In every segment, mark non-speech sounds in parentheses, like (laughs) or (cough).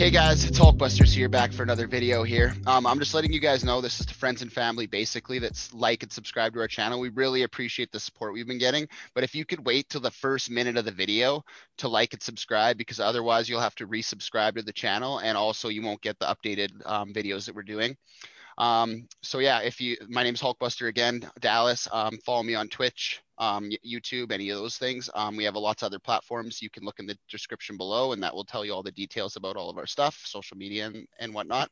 Hey guys, it's Hulkbusters here, back for another video here. Um, I'm just letting you guys know this is to friends and family, basically, that's like and subscribe to our channel. We really appreciate the support we've been getting. But if you could wait till the first minute of the video to like and subscribe, because otherwise you'll have to resubscribe to the channel, and also you won't get the updated um, videos that we're doing. Um, so yeah, if you, my name's Hulkbuster again, Dallas. Um, follow me on Twitch, um, YouTube, any of those things. Um, we have a lots of other platforms. You can look in the description below, and that will tell you all the details about all of our stuff, social media and, and whatnot.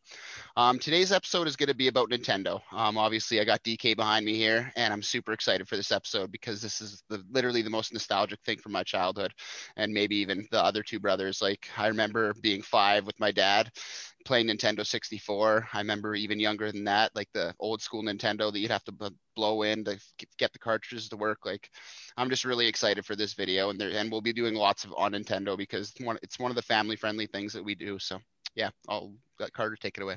Um, today's episode is going to be about Nintendo. Um, obviously, I got DK behind me here, and I'm super excited for this episode because this is the, literally the most nostalgic thing from my childhood, and maybe even the other two brothers. Like I remember being five with my dad playing Nintendo 64. I remember even younger than that, like the old school Nintendo that you'd have to b- blow in to get the cartridges to work. Like, I'm just really excited for this video, and there, and we'll be doing lots of on Nintendo because it's one, it's one of the family friendly things that we do. So yeah, I'll let Carter take it away.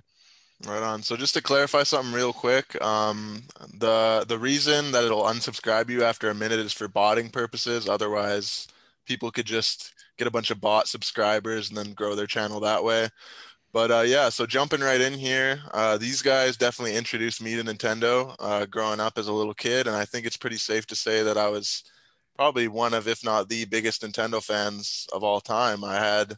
Right on. So just to clarify something real quick, um, the the reason that it'll unsubscribe you after a minute is for botting purposes. Otherwise, people could just get a bunch of bot subscribers and then grow their channel that way. But uh, yeah, so jumping right in here, uh, these guys definitely introduced me to Nintendo uh, growing up as a little kid, and I think it's pretty safe to say that I was probably one of, if not the biggest Nintendo fans of all time. I had,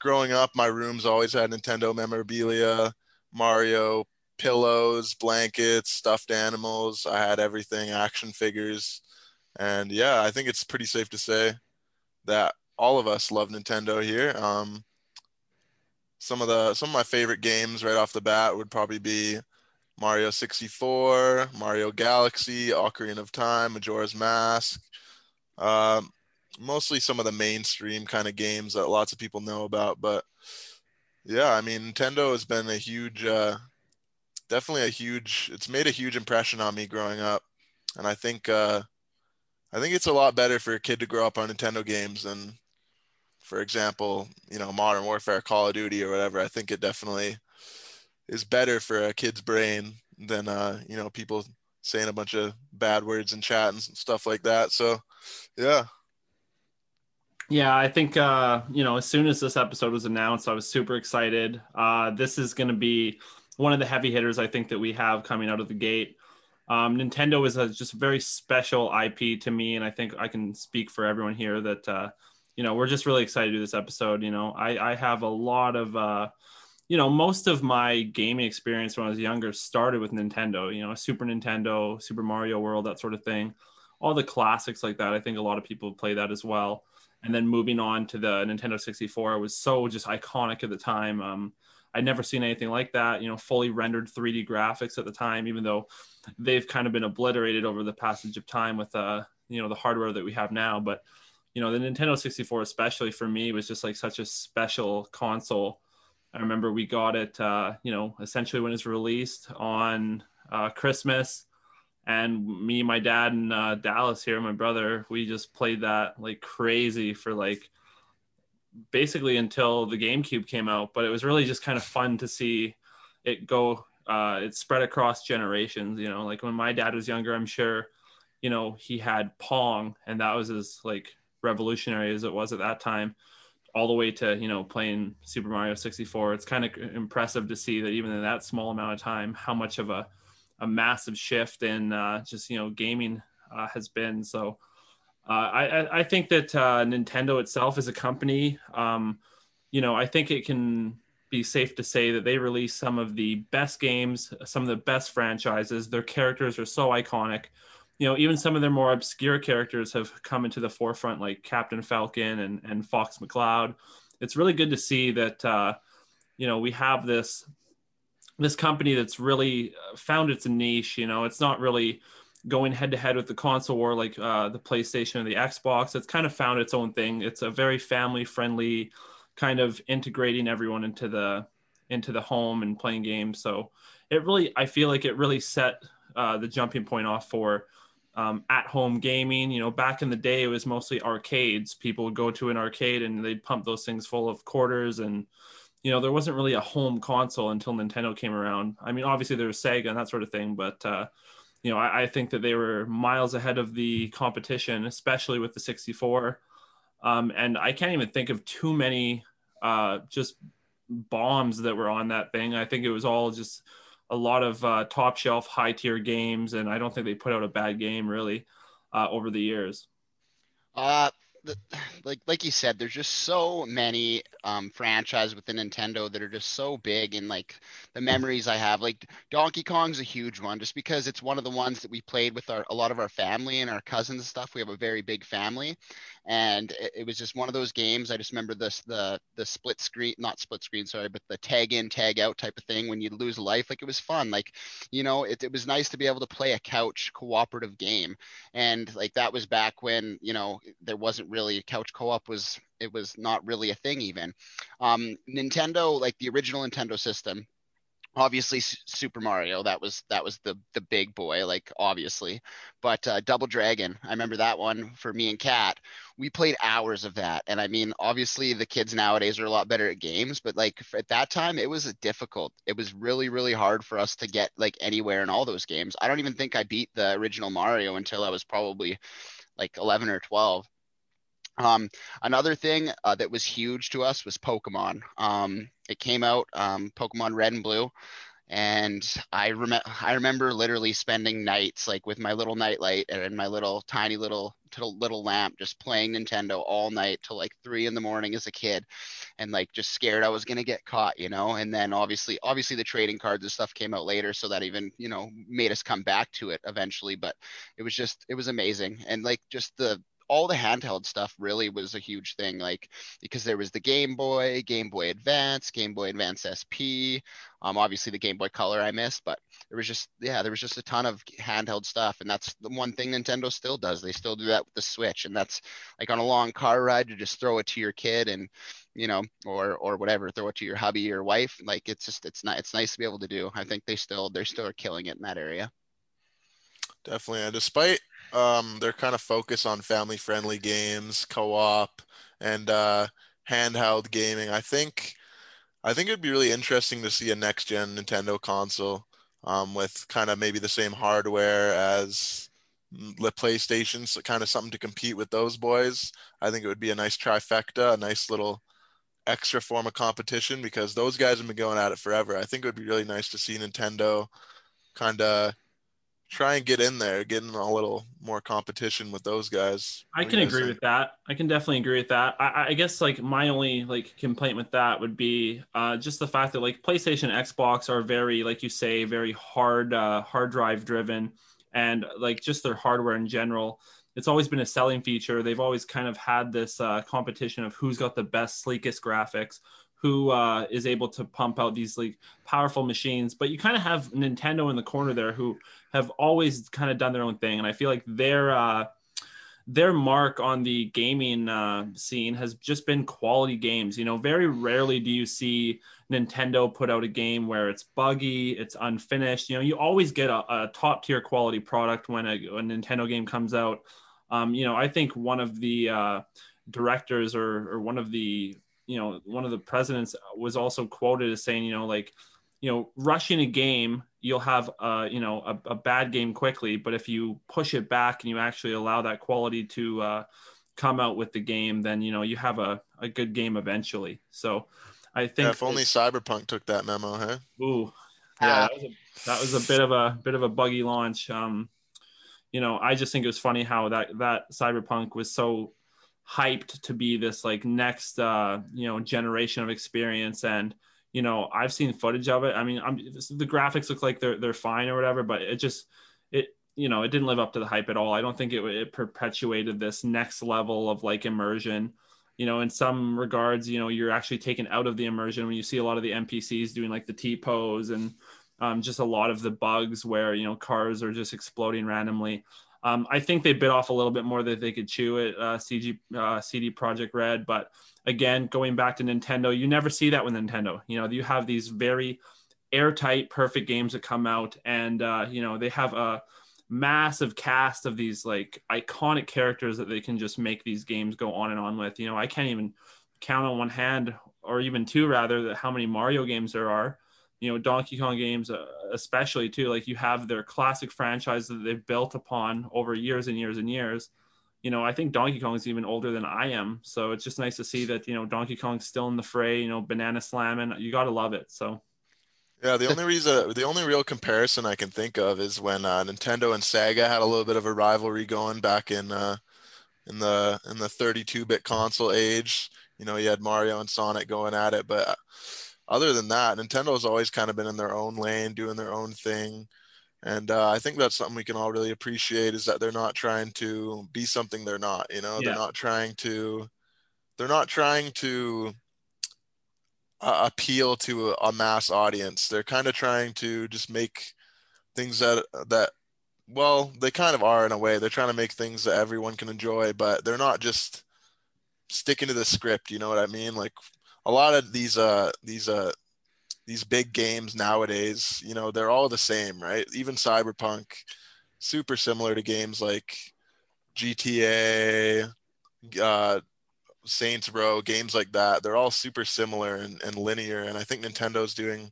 growing up, my rooms always had Nintendo memorabilia, Mario pillows, blankets, stuffed animals. I had everything, action figures, and yeah, I think it's pretty safe to say that all of us love Nintendo here. Um, some of the some of my favorite games right off the bat would probably be Mario 64, Mario Galaxy, Ocarina of Time, Majora's Mask. Um, mostly some of the mainstream kind of games that lots of people know about. But yeah, I mean, Nintendo has been a huge, uh, definitely a huge. It's made a huge impression on me growing up, and I think uh, I think it's a lot better for a kid to grow up on Nintendo games than for example, you know, Modern Warfare, Call of Duty, or whatever, I think it definitely is better for a kid's brain than uh, you know people saying a bunch of bad words in chat and stuff like that. So, yeah. Yeah, I think uh, you know, as soon as this episode was announced, I was super excited. Uh, this is going to be one of the heavy hitters I think that we have coming out of the gate. Um, Nintendo is a just very special IP to me, and I think I can speak for everyone here that uh, you know, we're just really excited to do this episode. You know, I, I have a lot of, uh, you know, most of my gaming experience when I was younger started with Nintendo, you know, Super Nintendo, Super Mario World, that sort of thing. All the classics like that. I think a lot of people play that as well. And then moving on to the Nintendo 64 was so just iconic at the time. Um, I'd never seen anything like that, you know, fully rendered 3D graphics at the time, even though they've kind of been obliterated over the passage of time with, uh, you know, the hardware that we have now. But you know the nintendo 64 especially for me was just like such a special console. I remember we got it uh, you know essentially when it's released on uh, christmas. And me my dad and uh, dallas here my brother we just played that like crazy for like basically until the gamecube came out. But it was really just kind of fun to see it go uh, it spread across generations you know? Like when my dad was younger i'm sure you know he had pong and that was his like revolutionary as it was at that time all the way to you know playing super mario 64 it's kind of impressive to see that even in that small amount of time how much of a, a massive shift in uh, just you know gaming uh, has been. So uh, I, I think that uh, nintendo itself as a company um, you know i think it can be safe to say that they release some of the best games some of the best franchises. Their characters are so iconic you know, even some of their more obscure characters have come into the forefront, like Captain Falcon and, and Fox McCloud. It's really good to see that, uh, you know, we have this this company that's really uh, found its niche. You know, it's not really going head to head with the console war like uh, the PlayStation or the Xbox. It's kind of found its own thing. It's a very family friendly kind of integrating everyone into the into the home and playing games. So it really, I feel like it really set uh, the jumping point off for um, at home gaming. You know, back in the day, it was mostly arcades. People would go to an arcade and they'd pump those things full of quarters. And, you know, there wasn't really a home console until Nintendo came around. I mean, obviously there was Sega and that sort of thing, but, uh, you know, I, I, think that they were miles ahead of the competition, especially with the 64. Um, and I can't even think of too many uh, just bombs that were on that thing. I think it was all just a lot of uh, top shelf, high tier games, and I don't think they put out a bad game really uh, over the years. Uh, like like you said, there's just so many um, franchises within Nintendo that are just so big, and like the memories I have, like Donkey Kong's a huge one, just because it's one of the ones that we played with our a lot of our family and our cousins and stuff. We have a very big family, and it, it was just one of those games. I just remember this the the split screen, not split screen, sorry, but the tag in tag out type of thing when you lose life. Like it was fun. Like you know, it, it was nice to be able to play a couch cooperative game, and like that was back when you know there wasn't really couch co-op was it was not really a thing even. Um, Nintendo, like the original Nintendo system, obviously super mario that was that was the the big boy like obviously. But uh, double dragon i remember that one for me and kat. We played hours of that. And i mean obviously the kids nowadays are a lot better at games but like at that time it was difficult it was really really hard for us to get like anywhere in all those games. I don't even think i beat the original mario until i was probably like 11 or 12 um, another thing uh, that was huge to us was Pokemon. Um, it came out, um, Pokemon Red and Blue, and I remember I remember literally spending nights like with my little nightlight and my little tiny little little lamp, just playing Nintendo all night till like three in the morning as a kid, and like just scared I was gonna get caught, you know. And then obviously, obviously the trading cards and stuff came out later, so that even you know made us come back to it eventually. But it was just it was amazing, and like just the all the handheld stuff really was a huge thing like because there was the game boy game boy advance game boy advance sp um, obviously the game boy color i missed but there was just yeah there was just a ton of handheld stuff and that's the one thing nintendo still does. They still do that with the switch and that's like on a long car ride to just throw it to your kid and you know or or whatever throw it to your hubby or wife like it's just it's not it's nice to be able to do. I think they still they're still killing it in that area. Definitely and despite um, their kind of focus on family friendly games, co op, and uh, handheld gaming. I think I think it'd be really interesting to see a next gen Nintendo console um, with kind of maybe the same hardware as the PlayStation, so kind of something to compete with those boys. I think it would be a nice trifecta, a nice little extra form of competition because those guys have been going at it forever. I think it would be really nice to see Nintendo kind of try and get in there, get in a little more competition with those guys. I can agree think? with that. I can definitely agree with that. I, I, guess like my only like complaint with that would be uh, just the fact that like PlayStation, Xbox are very like you say very hard uh, hard drive driven, and like just their hardware in general. It's always been a selling feature. They've always kind of had this uh, competition of who's got the best, sleekest graphics, who uh, is able to pump out these like powerful machines. But you kind of have Nintendo in the corner there who have always kind of done their own thing, and I feel like their uh, their mark on the gaming uh, scene has just been quality games. You know, very rarely do you see Nintendo put out a game where it's buggy, it's unfinished. You know, you always get a, a top tier quality product when a, a, Nintendo game comes out. Um, you know, I think one of the uh, directors or, or one of the you know one of the presidents was also quoted as saying you know like you know rushing a game you'll have uh you know a, a bad game quickly but if you push it back and you actually allow that quality to uh, come out with the game then you know you have a, a good game eventually. So i think yeah, if only cyberpunk took that memo huh? Ooh yeah that was, a, that was a bit of a bit of a buggy launch. Um you know i just think it was funny how that that cyberpunk was so hyped to be this like next uh you know generation of experience. And you know i've seen footage of it. I mean I'm, the graphics look like they're they're fine or whatever but it just it you know it didn't live up to the hype at all. I don't think it, it perpetuated this next level of like immersion. You know in some regards you know you're actually taken out of the immersion when you see a lot of the npcs doing like the t pose and um, just a lot of the bugs where you know cars are just exploding randomly um, I think they bit off a little bit more that they could chew at uh, CG uh, CD Projekt Red, but again, going back to Nintendo, you never see that with Nintendo. You know, you have these very airtight, perfect games that come out, and uh, you know they have a massive cast of these like iconic characters that they can just make these games go on and on with. You know, I can't even count on one hand, or even two rather, that how many Mario games there are you know donkey kong games uh, especially too like you have their classic franchise that they've built upon over years and years and years you know, I think Donkey Kong is even older than I am. So it's just nice to see that, you know, Donkey Kong's still in the fray, you know, banana slamming. You got to love it. So. Yeah, the only reason, the only real comparison I can think of is when uh, Nintendo and Sega had a little bit of a rivalry going back in uh, in the in the 32-bit console age. You know, you had Mario and Sonic going at it, but other than that, Nintendo's always kind of been in their own lane, doing their own thing. And uh, I think that's something we can all really appreciate is that they're not trying to be something they're not. You know, yeah. they're not trying to, they're not trying to uh, appeal to a, a mass audience. They're kind of trying to just make things that that well, they kind of are in a way. They're trying to make things that everyone can enjoy, but they're not just sticking to the script. You know what I mean? Like a lot of these uh these uh these big games nowadays, you know, they're all the same, right? Even Cyberpunk, super similar to games like GTA, uh, Saints Row, games like that. They're all super similar and, and linear. And I think Nintendo's doing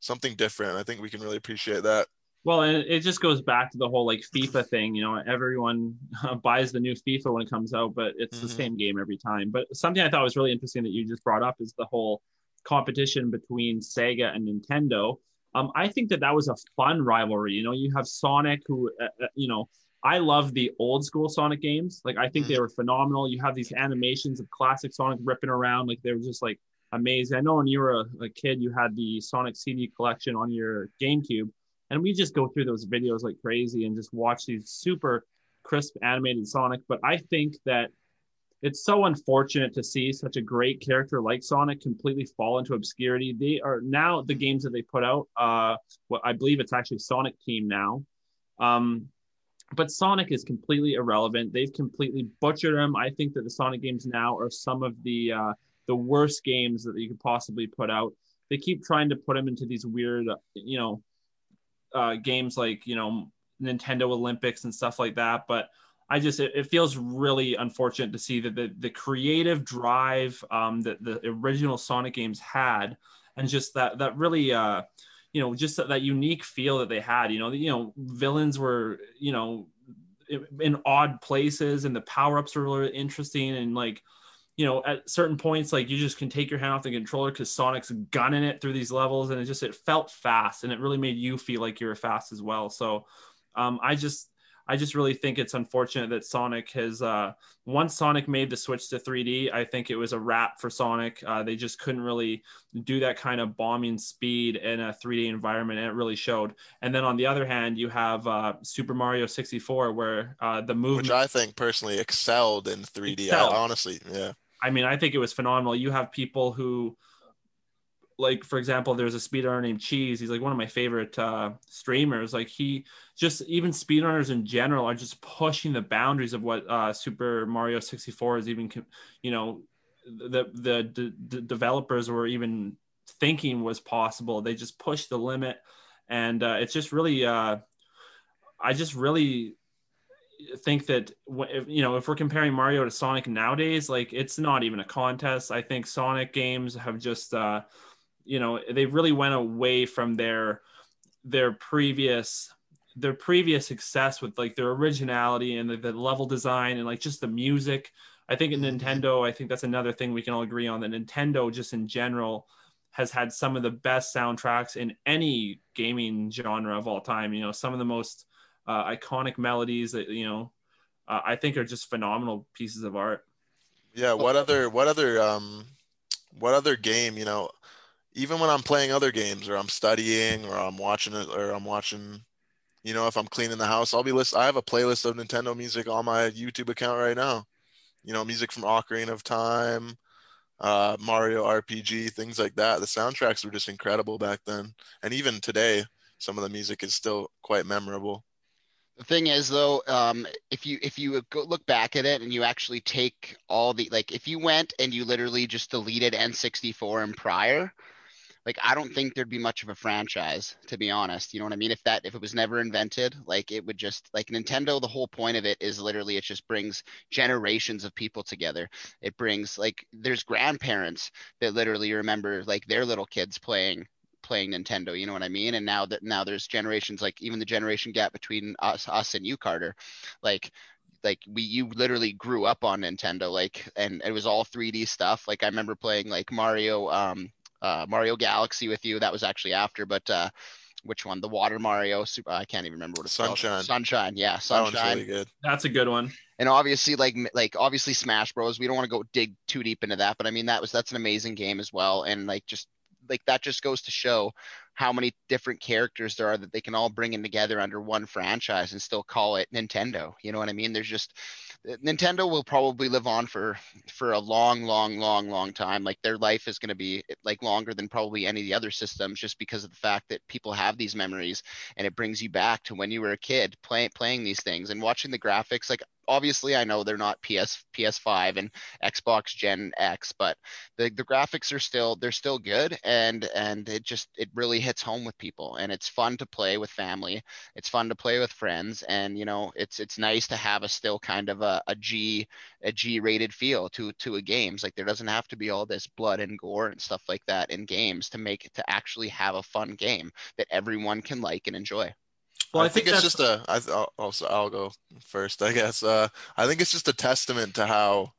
something different. I think we can really appreciate that. Well, and it just goes back to the whole like FIFA thing. You know, everyone buys the new FIFA when it comes out, but it's mm-hmm. the same game every time. But something I thought was really interesting that you just brought up is the whole competition between Sega and Nintendo. Um, I think that that was a fun rivalry. You know, you have Sonic, who, uh, uh you know, I love the old school Sonic games. Like, I think mm-hmm. they were phenomenal. You have these animations of classic Sonic ripping around. Like, they were just like amazing. I know when you were a, a kid, you had the Sonic CD collection on your GameCube, and we just go through those videos like crazy and just watch these super crisp animated Sonic. But I think that it's so unfortunate to see such a great character like Sonic completely fall into obscurity. They are now the games that they put out. Uh, I believe it's actually Sonic Team now. Um, but Sonic is completely irrelevant. They've completely butchered him. I think that the Sonic games now are some of the uh, the worst games that you could possibly put out. They keep trying to put him into these weird, you know, uh, games like you know Nintendo Olympics and stuff like that, but I just it, it, feels really unfortunate to see that the the creative drive um, that the original Sonic games had, and just that that really uh, you know just that, that unique feel that they had. You know, you know villains were you know in odd places, and the power ups were really interesting, and like you know at certain points like you just can take your hand off the controller because Sonic's gunning it through these levels, and it just it felt fast, and it really made you feel like you were fast as well. So um, I just I just really think it's unfortunate that Sonic has uh, once Sonic made the switch to 3D. I think it was a wrap for Sonic. Uh, they just couldn't really do that kind of bombing speed in a 3D environment, and it really showed. And then on the other hand, you have uh, Super Mario 64, where uh, the movement, which I think personally excelled in 3D. Excelled. I, honestly, yeah. I mean, I think it was phenomenal. You have people who like for example there's a speedrunner named cheese. He's like one of my favorite uh, streamers. Like he just even speedrunners in general are just pushing the boundaries of what uh, super mario 64 is even you know the, the developers were even thinking was possible. They just push the limit. And uh, it's just really uh, i just really think that you know if we're comparing mario to sonic nowadays like it's not even a contest. I think sonic games have just uh you know they really went away from their their previous their previous success with like their originality and the, the level design and like just the music. I think in nintendo i think that's another thing we can all agree on that nintendo just in general has had some of the best soundtracks in any gaming genre of all time. You know some of the most uh, iconic melodies that you know uh, i think are just phenomenal pieces of art. Yeah what other what other um what other game you know even when I'm playing other games or I'm studying or I'm watching it or I'm watching, you know, if I'm cleaning the house, I'll be list. I have a playlist of Nintendo music on my YouTube account right now. You know, music from Ocarina of Time, uh, Mario RPG, things like that. The soundtracks were just incredible back then, and even today, some of the music is still quite memorable. The thing is, though, um, if you if you look back at it and you actually take all the like, if you went and you literally just deleted N64 and prior, like I don't think there'd be much of a franchise to be honest. You know what I mean? If that if it was never invented, like it would just like Nintendo, the whole point of it is literally it just brings generations of people together. It brings like there's grandparents that literally remember like their little kids playing playing Nintendo, you know what I mean? And now that now there's generations like even the generation gap between us us and you Carter, like like we you literally grew up on Nintendo like and it was all 3D stuff. Like I remember playing like Mario um uh Mario Galaxy with you. That was actually after, but uh which one? The Water Mario. Super, I can't even remember what it's Sunshine. called. Sunshine. Yeah, Sunshine. That one's really good. That's a good one. and obviously like like obviously Smash Bros. We don't want to go dig too deep into that, but I mean that was that's an amazing game as well, and like just like that just goes to show how many different characters there are that they can all bring in together under one franchise and still call it Nintendo. You know what I mean? There's just Nintendo will probably live on for for a long, long, long, long time. Like their life is going to be like longer than probably any of the other systems, just because of the fact that people have these memories and it brings you back to when you were a kid playing playing these things and watching the graphics. Like obviously, I know they're not PS PS5 and Xbox Gen X, but the the graphics are still they're still good and and it just it really hits home with people and it's fun to play with family. It's fun to play with friends and you know it's it's nice to have a still kind of a, a G a G rated feel to to a games. Like there doesn't have to be all this blood and gore and stuff like that in games to make it to actually have a fun game that everyone can like and enjoy. Well, I, I think, think it's just a. I, I'll, also, I'll go first, I guess. Uh, I think it's just a testament to how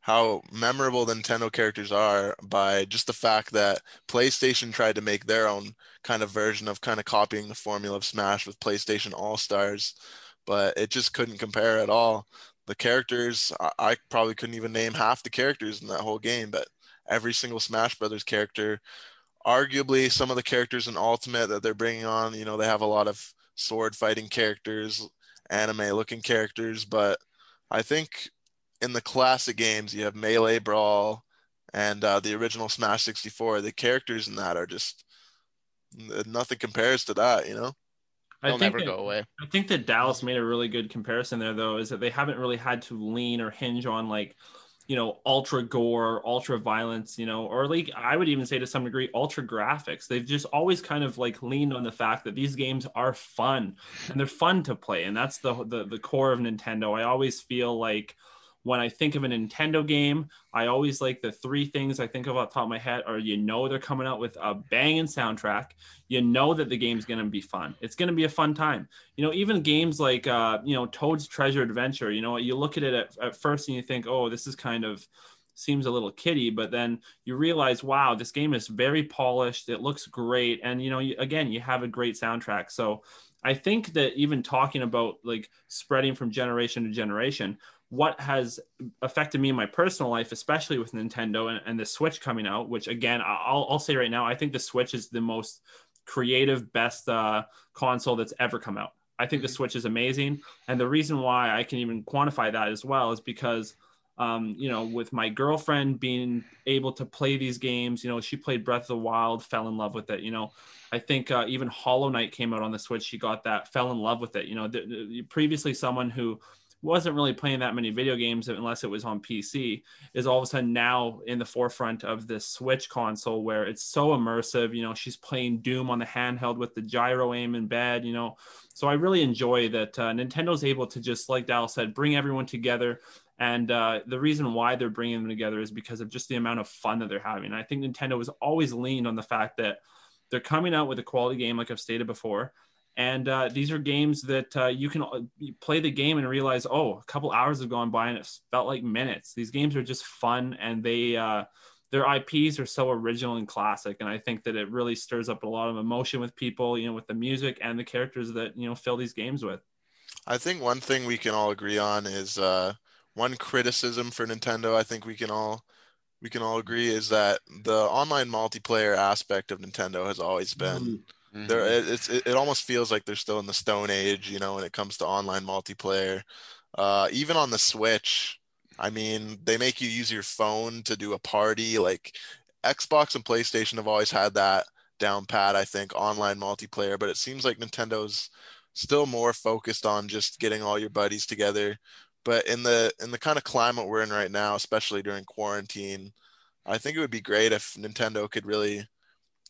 how memorable the Nintendo characters are by just the fact that PlayStation tried to make their own kind of version of kind of copying the formula of Smash with PlayStation All Stars, but it just couldn't compare at all. The characters, I, I probably couldn't even name half the characters in that whole game, but every single Smash Brothers character, arguably some of the characters in Ultimate that they're bringing on, you know, they have a lot of sword fighting characters, anime looking characters, but I think in the classic games you have Melee Brawl and uh, the original Smash 64. The characters in that are just nothing compares to that, you know. They'll think never that- go away. I think that Dallas made a really good comparison there, though, is that they haven't really had to lean or hinge on like, you know, ultra gore, ultra violence, you know, or like I would even say to some degree, ultra graphics. They've just always kind of like leaned on the fact that these games are fun and they're fun to play, and that's the the, the core of Nintendo. I always feel like when I think of a Nintendo game, I always like the three things I think of off the top of my head are you know they're coming out with a banging soundtrack, you know that the game's gonna be fun. It's gonna be a fun time. You know, even games like uh, you know, Toad's Treasure Adventure, you know, you look at it at, at first and you think, oh, this is kind of seems a little kiddie, but then you realize, wow, this game is very polished. It looks great, and you know, you, again, you have a great soundtrack. So I think that even talking about like spreading from generation to generation, what has affected me in my personal life, especially with Nintendo and, and the Switch coming out, which again, I'll, I'll say right now, I think the Switch is the most creative, best uh, console that's ever come out. I think the Switch is amazing. And the reason why I can even quantify that as well is because, um, you know, with my girlfriend being able to play these games, you know, she played Breath of the Wild, fell in love with it. You know, I think uh, even Hollow Knight came out on the Switch. She got that, fell in love with it. You know, th- th- previously someone who wasn't really playing that many video games unless it was on PC is all of a sudden now in the forefront of this Switch console where it's so immersive. You know, she's playing Doom on the handheld with the gyro aim in bed, you know. So I really enjoy that uh, Nintendo's able to just, like Dal said, bring everyone together. And uh, the reason why they're bringing them together is because of just the amount of fun that they're having. I think Nintendo has always leaned on the fact that they're coming out with a quality game, like I've stated before. And uh, these are games that uh, you can uh, you play the game and realize, oh, a couple hours have gone by and it felt like minutes. These games are just fun and they uh, their IPs are so original and classic. And I think that it really stirs up a lot of emotion with people, you know, with the music and the characters that you know fill these games with. I think one thing we can all agree on is uh, one criticism for Nintendo. I think we can all we can all agree is that the online multiplayer aspect of Nintendo has always been Mhm. there. It, it's it, it almost feels like they're still in the Stone Age, you know, when it comes to online multiplayer. Uh, even on the Switch, I mean, they make you use your phone to do a party. Like Xbox and PlayStation have always had that down pat. I think online multiplayer, but it seems like Nintendo's still more focused on just getting all your buddies together. But in the in the kind of climate we're in right now, especially during quarantine, I think it would be great if Nintendo could really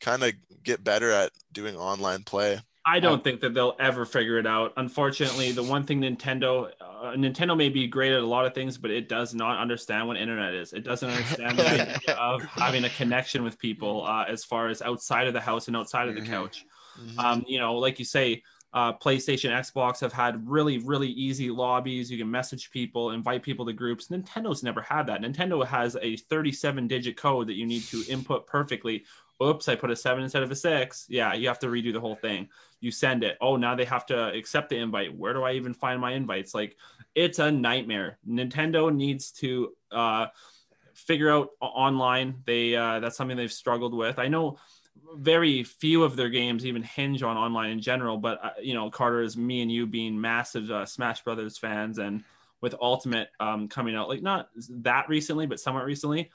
kind of get better at doing online play. I don't think that they'll ever figure it out. Unfortunately, the one thing Nintendo uh, Nintendo may be great at a lot of things, but it does not understand what internet is. It doesn't understand the (laughs) idea of having a connection with people uh, as far as outside of the house and outside of the Mhm. couch. Mhm. Um, you know, like you say, uh, PlayStation, Xbox have had really, really easy lobbies. You can message people, invite people to groups. Nintendo's never had that. Nintendo has a 37 digit code that you need to input perfectly. Oops, I put a seven instead of a six. Yeah, you have to redo the whole thing. You send it. Oh, now they have to accept the invite. Where do I even find my invites? Like, it's a nightmare. Nintendo needs to uh, figure out online. They uh, that's something they've struggled with. I know very few of their games even hinge on online in general. But uh, you know, Carter is me and you being massive uh, Smash Brothers fans, and with Ultimate um, coming out, like not that recently, but somewhat recently,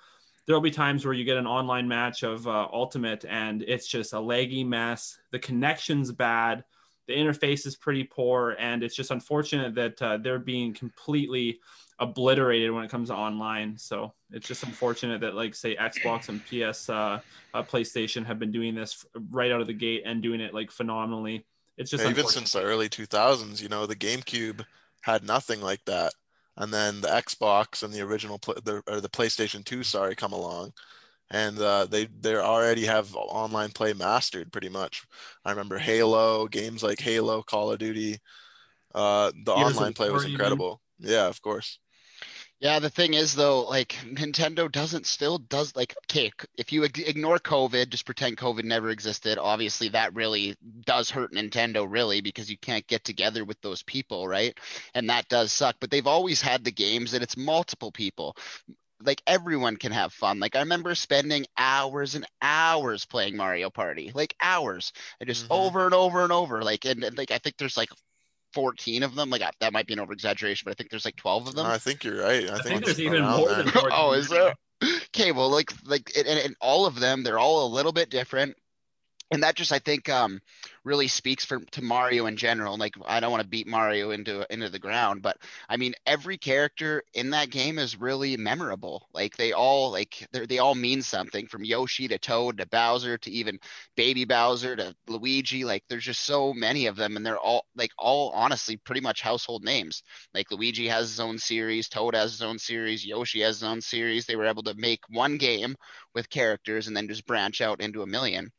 there'll be times where you get an online match of uh, Ultimate, and it's just a laggy mess. The connection's bad. The interface is pretty poor, and it's just unfortunate that uh, they're being completely obliterated when it comes to online. So it's just unfortunate that like say Xbox and PS, uh, uh, PlayStation have been doing this right out of the gate and doing it like phenomenally. It's just yeah, even since the early 2000s, you know, the GameCube had nothing like that, and then the Xbox and the original the, or the PlayStation 2, sorry, come along. And uh, they they already have online play mastered pretty much. I remember Halo games like Halo, Call of Duty. Uh, the online play was incredible. Yeah, of course. Yeah, the thing is though, like Nintendo doesn't still does like okay, if you ignore COVID, just pretend COVID never existed. Obviously, that really does hurt Nintendo really because you can't get together with those people, right? And that does suck. But they've always had the games that it's multiple people. Like everyone can have fun. Like I remember spending hours and hours playing Mario Party, like hours, and just mm-hmm. over and over and over. Like and, and like I think there's like 14 of them. Like that might be an over exaggeration, but I think there's like 12 of them. I think you're right. I, I think, think there's even more than 14. (laughs) oh, is there? Okay, well, like like and, and all of them, they're all a little bit different and that just I think um, really speaks for to Mario in general. Like I don't want to beat Mario into into the ground, but I mean every character in that game is really memorable. Like they all like they all mean something from Yoshi to Toad to Bowser to even Baby Bowser to Luigi. Like there's just so many of them, and they're all like all honestly pretty much household names. Like Luigi has his own series, Toad has his own series, Yoshi has his own series. They were able to make one game with characters and then just branch out into a million.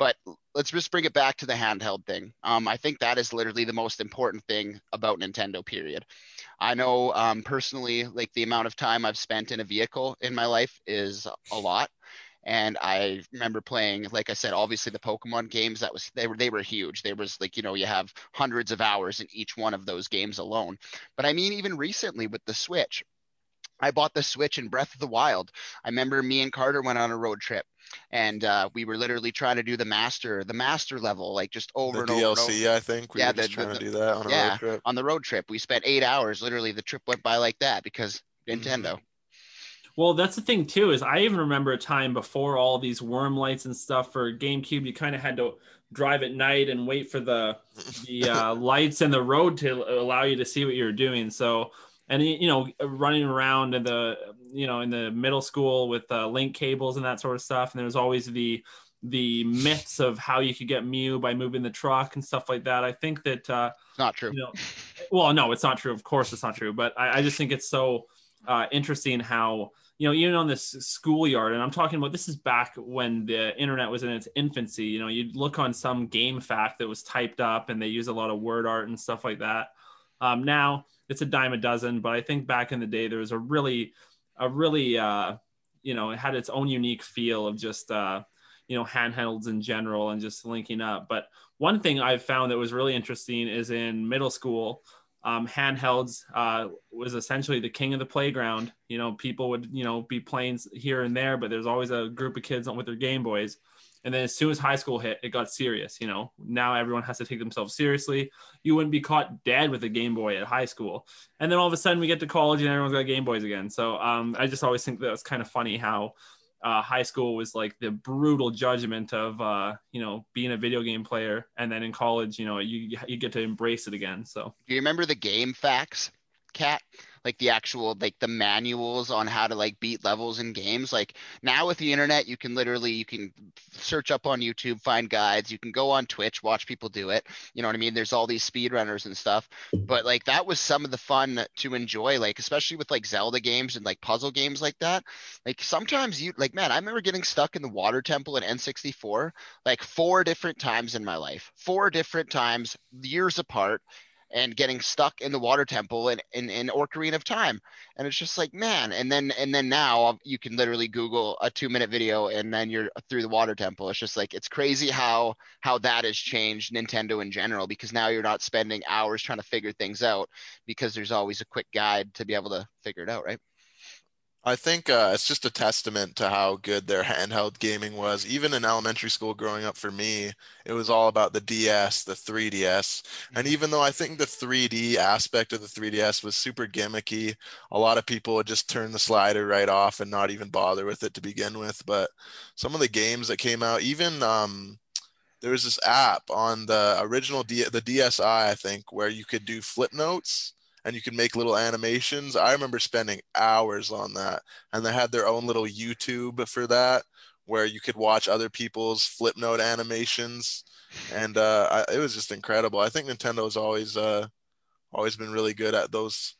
But let's just bring it back to the handheld thing. Um, I think that is literally the most important thing about Nintendo. Period. I know um, personally, like the amount of time I've spent in a vehicle in my life is a lot. And I remember playing, like I said, obviously the Pokemon games. That was they were they were huge. There was like you know you have hundreds of hours in each one of those games alone. But I mean, even recently with the Switch, I bought the Switch in Breath of the Wild. I remember me and Carter went on a road trip and uh, we were literally trying to do the master, the master level, like just over the and DLC, over. DLC, I think. We yeah, were just trying the, to do that on a road trip. On the road trip, we spent eight hours. Literally, the trip went by like that because Nintendo. Mm-hmm. Well, that's the thing too. Is I even remember a time before all these worm lights and stuff for GameCube. You kind of had to drive at night and wait for the the uh, (laughs) lights in the road to allow you to see what you're doing. So and you know running around in the you know in the middle school with uh, link cables and that sort of stuff and there's always the the myths of how you could get Mew by moving the truck and stuff like that. I think that uh, not true. You know, well, no, it's not true. Of course, it's not true. But I, I just think it's so uh, interesting how you know even on this schoolyard, and I'm talking about this is back when the internet was in its infancy. You know, you'd look on some game fact that was typed up, and they use a lot of word art and stuff like that. Um, now it's a dime a dozen, but I think back in the day there was a really, a really, uh, you know, it had its own unique feel of just, uh, you know, handhelds in general and just linking up. But one thing I've found that was really interesting is in middle school, um, handhelds uh, was essentially the king of the playground. You know, people would, you know, be playing here and there, but there's always a group of kids with their Game Boys. And then as soon as high school hit, it got serious. You know, now everyone has to take themselves seriously. You wouldn't be caught dead with a Game Boy at high school. And then all of a sudden we get to college and everyone's got Game Boys again. So um, I just always think that was kind of funny how uh, high school was like the brutal judgment of uh, you know being a video game player, and then in college, you know, you you get to embrace it again. So do you remember the game facts, Kat like the actual like the manuals on how to like beat levels in games. Like now with the internet, you can literally you can search up on YouTube, find guides. You can go on Twitch, watch people do it. You know what I mean? There's all these speedrunners and stuff. But like that was some of the fun to enjoy, like especially with like Zelda games and like puzzle games like that. Like sometimes you like man, I remember getting stuck in the water temple in N64 like four different times in my life. Four different times, years apart and getting stuck in the water temple in, in, in of Time. And it's just like, man. And then and then now you can literally Google a two minute video and then you're through the water temple. It's just like it's crazy how how that has changed Nintendo in general because now you're not spending hours trying to figure things out because there's always a quick guide to be able to figure it out, right? I think uh, it's just a testament to how good their handheld gaming was. Even in elementary school growing up for me, it was all about the DS, the 3DS. And mm-hmm. even though I think the 3D aspect of the 3DS was super gimmicky, a lot of people would just turn the slider right off and not even bother with it to begin with. But some of the games that came out, even um, there was this app on the original D- the DSi, I think, where you could do Flipnotes and you can make little animations. I remember spending hours on that, and they had their own little YouTube for that where you could watch other people's Flipnote animations, and uh, I, it was just incredible. I think Nintendo's always uh, always been really good at those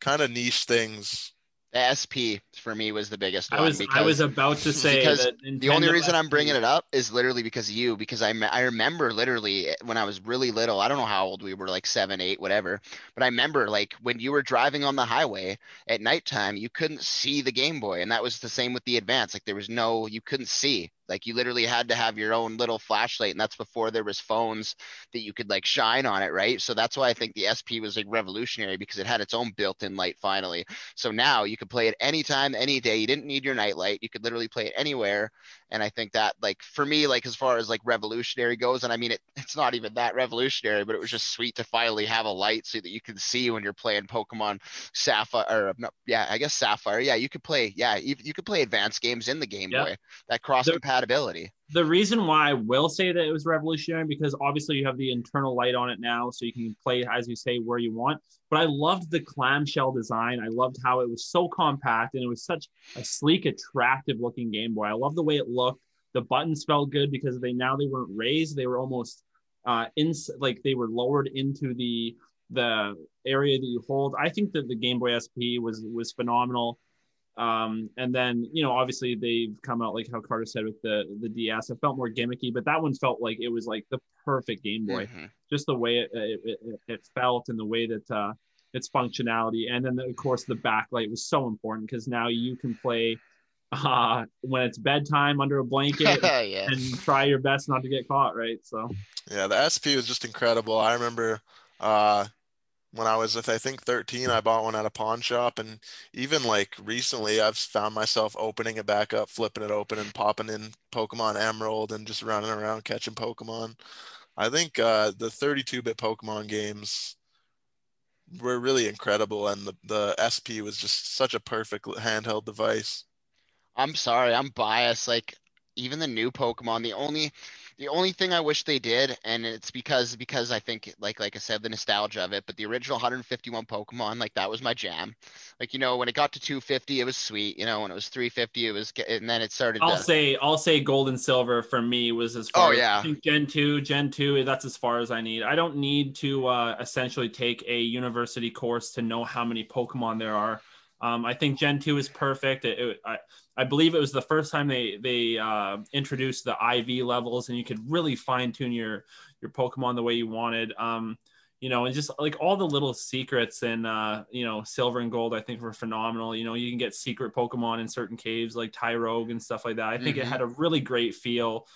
kind of niche things the SP for me was the biggest I was, I was about to say because the only reason I'm bringing it up is literally because of you. Because I I remember literally when I was really little. I don't know how old we were, like seven, eight, whatever. But I remember like when you were driving on the highway at nighttime, you couldn't see the Game Boy, and that was the same with the Advance. Like there was no, you couldn't see. Like you literally had to have your own little flashlight, and that's before there was phones that you could like shine on it, right? So that's why I think the SP was like revolutionary because it had its own built-in light finally. So now you could play it anytime, any day. You didn't need your night light. You could literally play it anywhere. And I think that like for me, like as far as like revolutionary goes, and I mean it, (laughs) it's not even that revolutionary, but it was just sweet to finally have a light so that you can see when you're playing Pokemon Sapphire or yeah, I guess Sapphire. Yeah, you could play, yeah, you, you could play advanced games in the Game yep. Boy. That cross compatibility. The reason why I will say that it was revolutionary because obviously you have the internal light on it now, so you can play as you say where you want. But I loved the clamshell design. I loved how it was so compact and it was such a sleek, attractive looking Game Boy. I love the way it looked. The buttons felt good because they now they weren't raised; they were almost uh, in like they were lowered into the the area that you hold. I think that the Game Boy SP was was phenomenal. Um, and then you know obviously they've come out like how Carter said with the the DS. It felt more gimmicky, but that one felt like it was like the perfect Game Boy. Mm-hmm. Just the way it it, it it, felt and the way that uh, its functionality, and then of course the backlight was so important because now you can play uh, when it's bedtime under a blanket (laughs) yeah. and try your best not to get caught, right? So yeah, the SP was just incredible. I remember uh, when I was, I think 13, I bought one at a pawn shop, and even like recently, I've found myself opening it back up, flipping it open, and popping in Pokemon Emerald and just running around catching Pokemon. I think uh, the 32-bit Pokemon games were really incredible, and the, the SP was just such a perfect handheld device. I'm sorry, I'm biased. Like even the new Pokemon, the only the only thing I wish they did, and it's because because I think like like I said, the nostalgia of it. But the original 151 Pokemon, like that was my jam. Like you know, when it got to 250, it was sweet. You know, when it was 350, it was, and then it started. I'll to... say I'll say Gold and Silver for me was as far. Oh yeah. As, Gen two, Gen two. That's as far as I need. I don't need to uh, essentially take a university course to know how many Pokemon there are. Um, I think Gen two is perfect. It, it, I, I believe it was the first time they they uh, introduced the IV levels, and you could really fine tune your your Pokemon the way you wanted. Um, you know, and just like all the little secrets and uh, you know, silver and gold, I think were phenomenal. You know, you can get secret Pokemon in certain caves like Tyrogue and stuff like that. I think mm-hmm. it had a really great feel.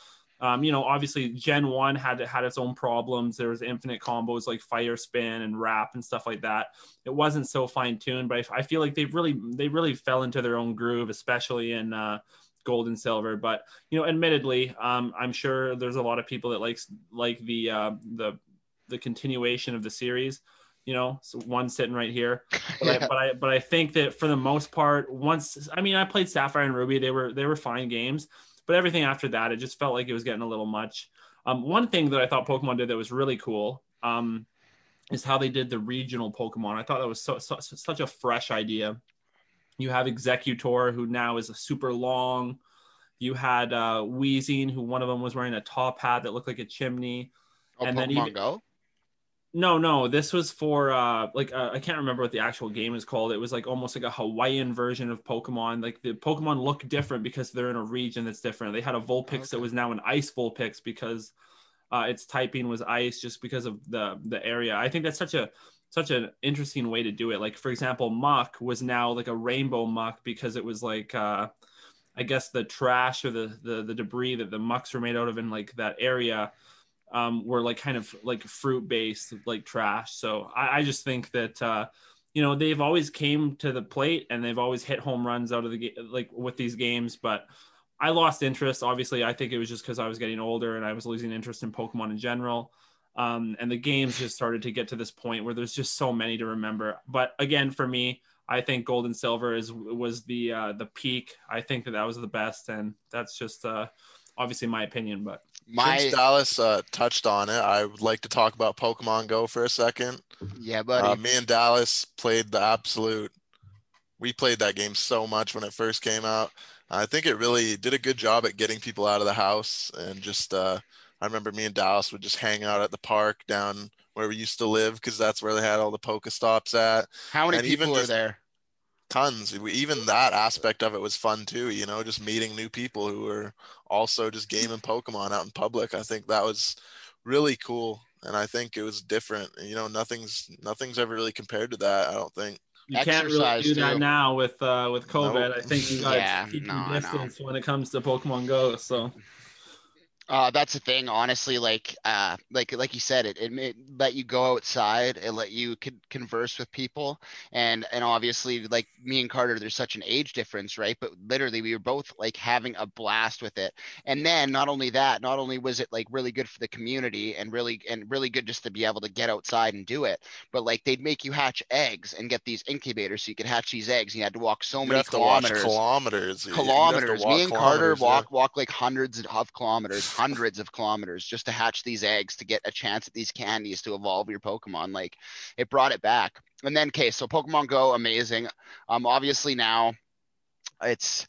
Um, you know, obviously Gen One had had its own problems. There was infinite combos like Fire Spin and Wrap and stuff like that. It wasn't so fine tuned, but I, I, feel like they really they really fell into their own groove, especially in uh, Gold and Silver. But you know, admittedly, um, I'm sure there's a lot of people that likes like the uh, the the continuation of the series. You know, so one sitting right here, but, I, (laughs) but I but I think that for the most part, once I mean, I played Sapphire and Ruby. They were they were fine games but everything after that, it just felt like it was getting a little much. Um, one thing that I thought Pokemon did that was really cool, um, is how they did the regional Pokemon. I thought that was so, so such a fresh idea. You have Exeggutor, who now is a super long. You had uh, Weezing, who one of them was wearing a top hat that looked like a chimney. Oh, and Pokemon then even, Go. No, no, this was for uh like uh, I can't remember what the actual game is called. It was like almost like a Hawaiian version of Pokemon. Like the Pokemon look different because they're in a region that's different. They had a Vulpix that was now an Ice Vulpix because uh, its typing was ice just because of the the area. I think that's such a such an interesting way to do it. Like for example, Muk was now like a rainbow Muk because it was like uh I guess the trash or the the, the debris that the Muks were made out of in like that area um, were like kind of like fruit based like trash. So I, I just think that uh, you know they've always came to the plate and they've always hit home runs out of the like with these games, but I lost interest. Obviously, I think it was just because I was getting older and I was losing interest in Pokemon in general. Um, and the games just started to get to this point where there's just so many to remember. But again, for me, I think Gold and Silver is was the uh, the peak. I think that that was the best, and that's just uh, obviously my opinion. But My Since Dallas uh, touched on it, I would like to talk about Pokemon Go for a second. yeah, buddy. Uh, me and Dallas played the absolute. We played that game so much when it first came out. I think it really did a good job at getting people out of the house and just. Uh, I remember me and Dallas would just hang out at the park down where we used to live because that's where they had all the Pokestops at. How many and people are just- there? Tons. We, even that aspect of it was fun too. You know, just meeting new people who were also just gaming Pokemon out in public. I think that was really cool, and I think it was different. You know, nothing's nothing's ever really compared to that. I don't think. you can't really Exercise, do that now with uh, with COVID. Nope. I think you (laughs) got Yeah, to keep no, your I distance when it comes to Pokemon Go. So Uh, that's the thing, honestly. Like, uh, like, like you said, it, it may let you go outside and let you con- converse with people, and and obviously, like me and Carter, there's such an age difference, right? But literally, we were both like having a blast with it. And then, not only that, not only was it like really good for the community and really and really good just to be able to get outside and do it, but like they'd make you hatch eggs and get these incubators so you could hatch these eggs. And you had to walk so You many have to watch kilometers kilometers. You- you'd have to kilometers. Me and Carter yeah. walk walk like hundreds of kilometers, hundreds of kilometers just to hatch these eggs to get a chance at these candies to evolve your Pokemon. Like it brought it back. And then okay, so Pokemon Go, amazing. Um, obviously now it's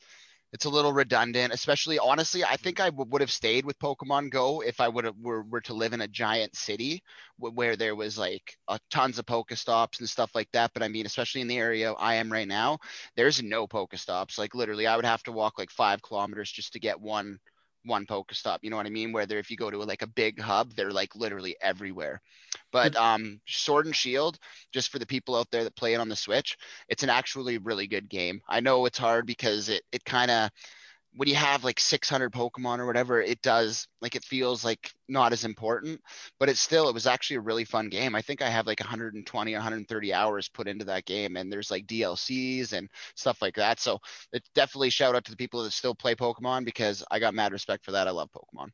it's a little redundant, especially honestly. I think I w- would have stayed with Pokemon Go if I would have were, were to live in a giant city wh- where there was like uh, tons of Pokestops and stuff like that. But I mean, especially in the area I am right now, there's no Pokestops. Like literally, I would have to walk like five kilometers just to get one one Pokestop. You know what I mean? Whether if you go to like a big hub, they're like literally everywhere. But um, Sword and Shield, just for the people out there that play it on the Switch, it's an actually really good game. I know it's hard because it it kind of when you have like 600 Pokemon or whatever, it does like it feels like not as important, but it's still it was actually a really fun game. I think I have like 120, 130 hours put into that game, and there's like DLCs and stuff like that. So it's definitely shout out to the people that still play Pokemon because I got mad respect for that. I love Pokemon.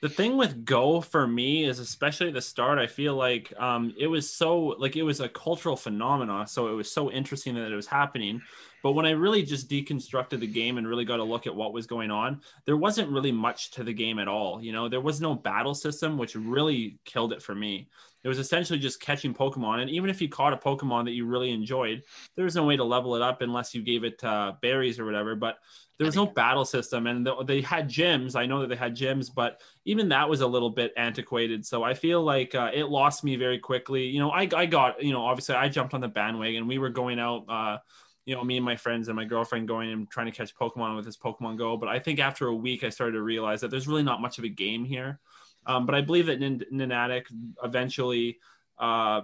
The thing with Go for me is especially at the start, I feel like um, it was so like it was a cultural phenomenon. So it was so interesting that it was happening. But when I really just deconstructed the game and really got a look at what was going on, there wasn't really much to the game at all. You know, there was no battle system, which really killed it for me. It was essentially just catching Pokemon. And even if you caught a Pokemon that you really enjoyed, there was no way to level it up unless you gave it uh, berries or whatever. But there was no battle system. And they had gyms. I know that they had gyms, but even that was a little bit antiquated. So I feel like uh, it lost me very quickly. You know, I, I got, you know, obviously I jumped on the bandwagon. We were going out, uh, you know, me and my friends and my girlfriend going and trying to catch Pokemon with this Pokemon Go. But I think after a week, I started to realize that there's really not much of a game here. Um, but I believe that Nin- Niantic eventually, uh,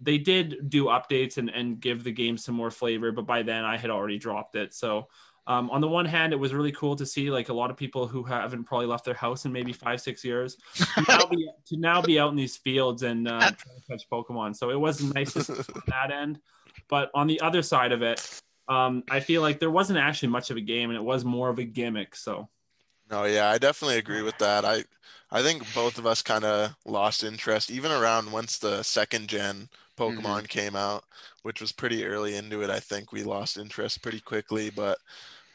they did do updates and, and give the game some more flavor. But by then, I had already dropped it. So um, on the one hand, it was really cool to see like a lot of people who haven't probably left their house in maybe five, six years (laughs) to now be, to now be out in these fields and uh, trying to catch Pokemon. So it was nice to see on that end. But on the other side of it, um, I feel like there wasn't actually much of a game and it was more of a gimmick. So No, yeah, I definitely agree with that. I I think both of us kind of lost interest even around once the second gen Pokemon mm-hmm. came out, which was pretty early into it. I think we lost interest pretty quickly, but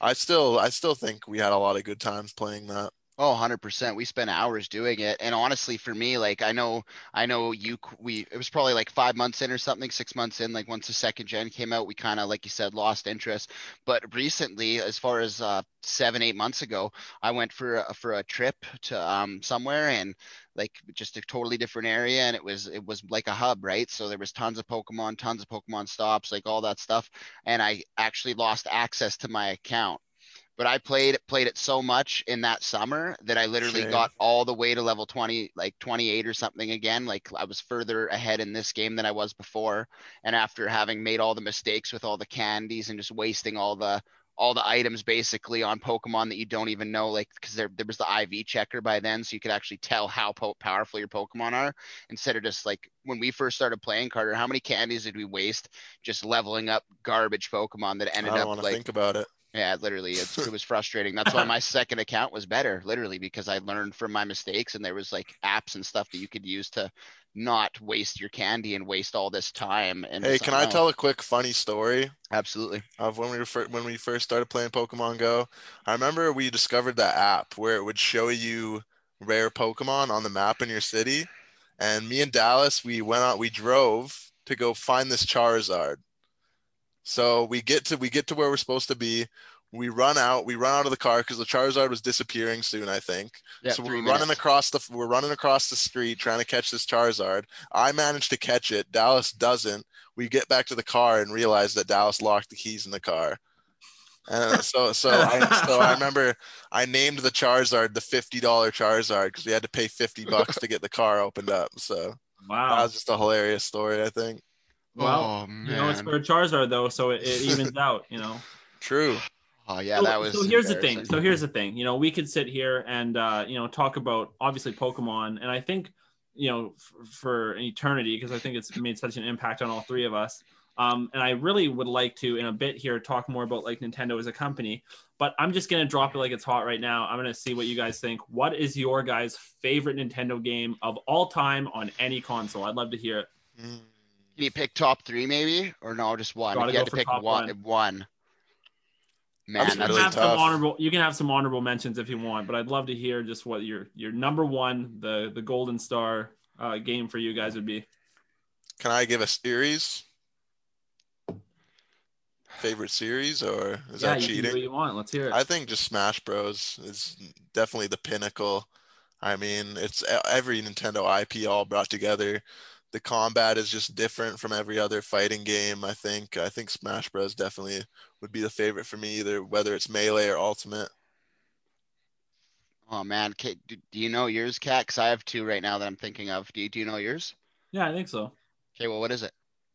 I still I still think we had a lot of good times playing that. Oh, 100%. We spent hours doing it. And honestly, for me, like I know, I know you, we, it was probably like five months in or something, six months in, like once the second gen came out, we kind of, like you said, lost interest. But recently, as far as uh, seven, eight months ago, I went for a, for a trip to um, somewhere and like just a totally different area. And it was, it was like a hub, right? So there was tons of Pokemon, tons of Pokemon stops, like all that stuff. And I actually lost access to my account but I played played it so much in that summer that I literally Same. got all the way to level 20, like 28 or something again. Like I was further ahead in this game than I was before. And after having made all the mistakes with all the candies and just wasting all the all the items basically on Pokemon that you don't even know, like because there there was the IV checker by then, so you could actually tell how po- powerful your Pokemon are instead of just like when we first started playing Carter. How many candies did we waste just leveling up garbage Pokemon that ended I don't up want to like think about it. Yeah, literally, it's, it (laughs) was frustrating. That's why my second account was better, literally, because I learned from my mistakes and there was like apps and stuff that you could use to not waste your candy and waste all this time. And Hey, can I tell a quick funny story Absolutely. of when we were fir- when we first started playing Pokemon Go? I remember we discovered that app where it would show you rare Pokemon on the map in your city, and me and Dallas we went out we drove to go find this Charizard. So we get to we get to where we're supposed to be. We run out. We run out of the car because the Charizard was disappearing soon. I think. Yeah, so we're three running across the we're running across the street trying to catch this Charizard. I managed to catch it. Dallas doesn't. We get back to the car and realize that Dallas locked the keys in the car. And uh, so so (laughs) I so I remember I named the Charizard the fifty dollar Charizard because we had to pay fifty bucks to get the car opened up. So wow, that Wow. was just a hilarious story. I think. Well, oh you know, it's man. for a Charizard though, so it, it evens out. You know. (laughs) True. Oh yeah, so, that was. so here's the thing. So here's the thing. You know, we could sit here and uh, you know talk about obviously Pokemon, and I think you know f- for an eternity because I think it's made such an impact on all three of us. Um, and I really would like to in a bit here talk more about like Nintendo as a company, but I'm just gonna drop it like it's hot right now. I'm gonna see what you guys think. What is your guys' favorite Nintendo game of all time on any console? I'd love to hear it. Mm. Can you pick top three maybe, or no, just one? Gotta If you had to pick one, one. one. Man, you that's can really have tough. some honorable. You can have some honorable mentions if you want, but I'd love to hear just what your your number one, the the Golden Star uh, game for you guys would be. Can I give a series? Favorite series or is yeah, that you do cheating? what you want. Let's hear it. I think just Smash Bros is definitely the pinnacle. I mean, it's every Nintendo IP all brought together. The combat is just different from every other fighting game. I think. I think Smash Bros definitely would be the favorite for me, either whether it's Melee or Ultimate. Oh man, do, do you know yours, Kat? Because I have two right now that I'm thinking of. Do you, do you know yours? yeah, I think so. Okay, well, what is it?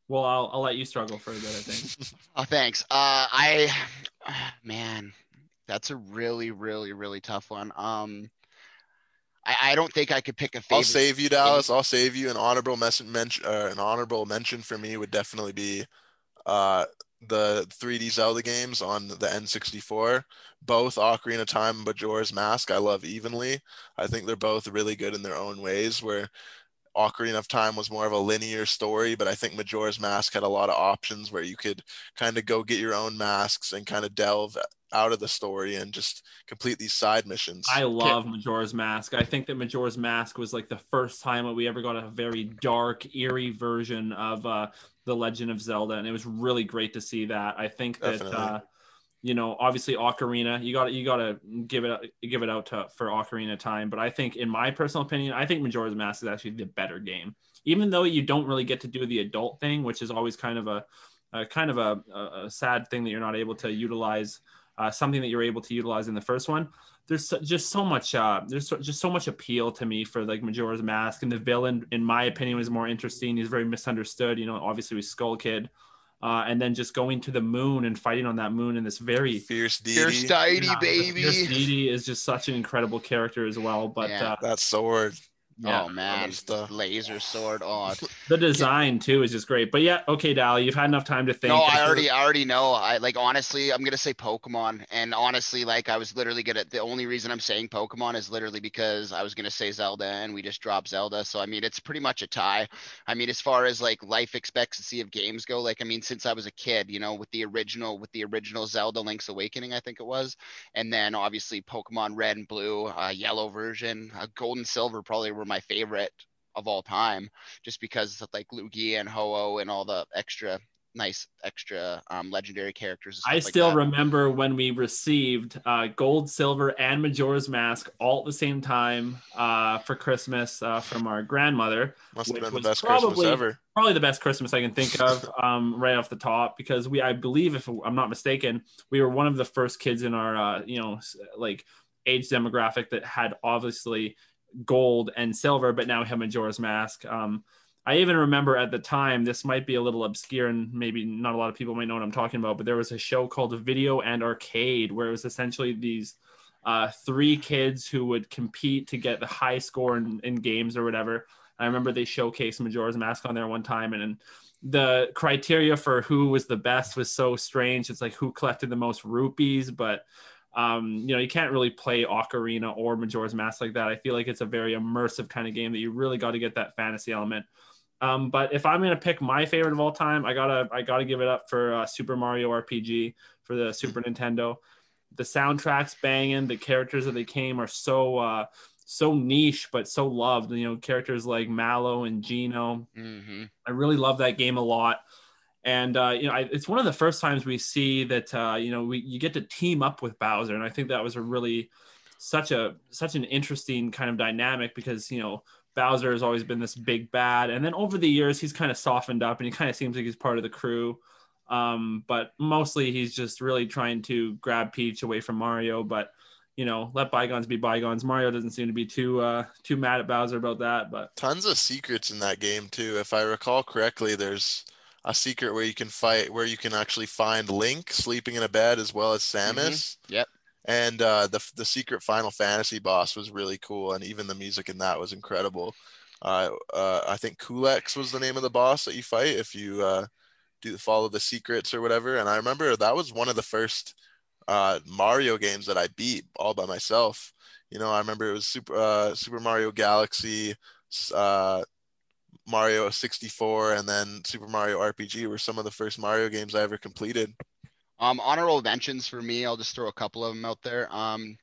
Well, I'll I'll let you struggle for a bit. I think. (laughs) Oh, thanks. Uh, I, (sighs) man, that's a really, really, really tough one. Um, I, I don't think I could pick a favorite. I'll save you, Dallas. I'll save you. An honorable mention, mention uh, an honorable mention for me would definitely be uh, the 3D Zelda games on the N64. Both Ocarina of Time and Majora's Mask, I love evenly. I think they're both really good in their own ways. Where Ocarina of Time was more of a linear story, but I think Majora's Mask had a lot of options where you could kind of go get your own masks and kind of delve out of the story and just complete these side missions. I love Majora's Mask. I think that Majora's Mask was like the first time that we ever got a very dark, eerie version of uh, the Legend of Zelda, and it was really great to see that. I think that uh, you know, obviously Ocarina, you got you got to give it give it out to for Ocarina Time, but I think, in my personal opinion, I think Majora's Mask is actually the better game, even though you don't really get to do the adult thing, which is always kind of a, a kind of a, a, a sad thing that you're not able to utilize uh, something that you're able to utilize in the first one. There's so, just so much, uh, there's so, just so much appeal to me for like Majora's Mask, and the villain, in my opinion, was more interesting. He's very misunderstood. You know, obviously with Skull Kid, uh, and then just going to the moon and fighting on that moon in this very Fierce Fierce deity. Deity, yeah, baby. Fierce Deity is just such an incredible character as well. But Yeah. uh, That sword. Yeah. oh man, stuff. laser sword. Oh, (laughs) The design too is just great. But yeah, okay, Dal, you've had enough time to think. no, I I feel- already, I already know. I like honestly, I'm gonna say Pokemon, and honestly, like I was literally gonna. The only reason I'm saying Pokemon is literally because I was gonna say Zelda, and we just dropped Zelda. So I mean, it's pretty much a tie. I mean, as far as like life expectancy of games go, like I mean, since I was a kid, you know, with the original, with the original Zelda Link's Awakening, I think it was, and then obviously Pokemon Red and Blue, uh, Yellow version, uh, Gold and Silver probably were my favorite of all time, just because of like Lugia and Ho-Oh and all the extra nice extra um, legendary characters. I stuff like still that. remember when we received uh, gold, silver, and Majora's Mask all at the same time uh, for Christmas uh, from our grandmother. Must have been the was best Christmas probably- ever. Probably the best Christmas I can think of (laughs) um, right off the top because we, I believe, if I'm not mistaken, we were one of the first kids in our, uh, you know, like age demographic that had obviously gold and silver, but now we have Majora's Mask. Um, I even remember at the time, this might be a little obscure and maybe not a lot of people might know what I'm talking about, but there was a show called Video and Arcade where it was essentially these uh, three kids who would compete to get the high score in, in games or whatever. I remember they showcased Majora's Mask on there one time, and, and the criteria for who was the best was so strange. It's like who collected the most rupees, but um, you know, you can't really play Ocarina or Majora's Mask like that. I feel like it's a very immersive kind of game that you really got to get that fantasy element. Um, but if I'm gonna pick my favorite of all time, I gotta I gotta give it up for uh, Super Mario RPG for the Super Nintendo. The soundtrack's banging. The characters that they came are so uh, so niche but so loved. You know, characters like Mallow and Geno. hmm I really love that game a lot. And uh, you know, I, it's one of the first times we see that uh, you know we you get to team up with Bowser, and I think that was a really such a such an interesting kind of dynamic because you know Bowser has always been this big bad, and then over the years he's kind of softened up, and he kind of seems like he's part of the crew. Um, but mostly he's just really trying to grab Peach away from Mario. But you know, let bygones be bygones. Mario doesn't seem to be too uh, too mad at Bowser about that. But Tons of secrets in that game too. If I recall correctly, there's a secret where you can fight, where you can actually find Link sleeping in a bed as well as Samus. Yep. And uh, the the secret Final Fantasy boss was really cool, and even the music in that was incredible. Uh, uh, I think Culex was the name of the boss that you fight if you uh, do follow the secrets or whatever. And I remember that was one of the first uh, Mario games that I beat all by myself. You know, I remember it was Super uh, Super Mario Galaxy, uh, Mario 64, and then Super Mario RPG were some of the first Mario games I ever completed. Um, honorable mentions for me. I'll just throw a couple of them out there. Um,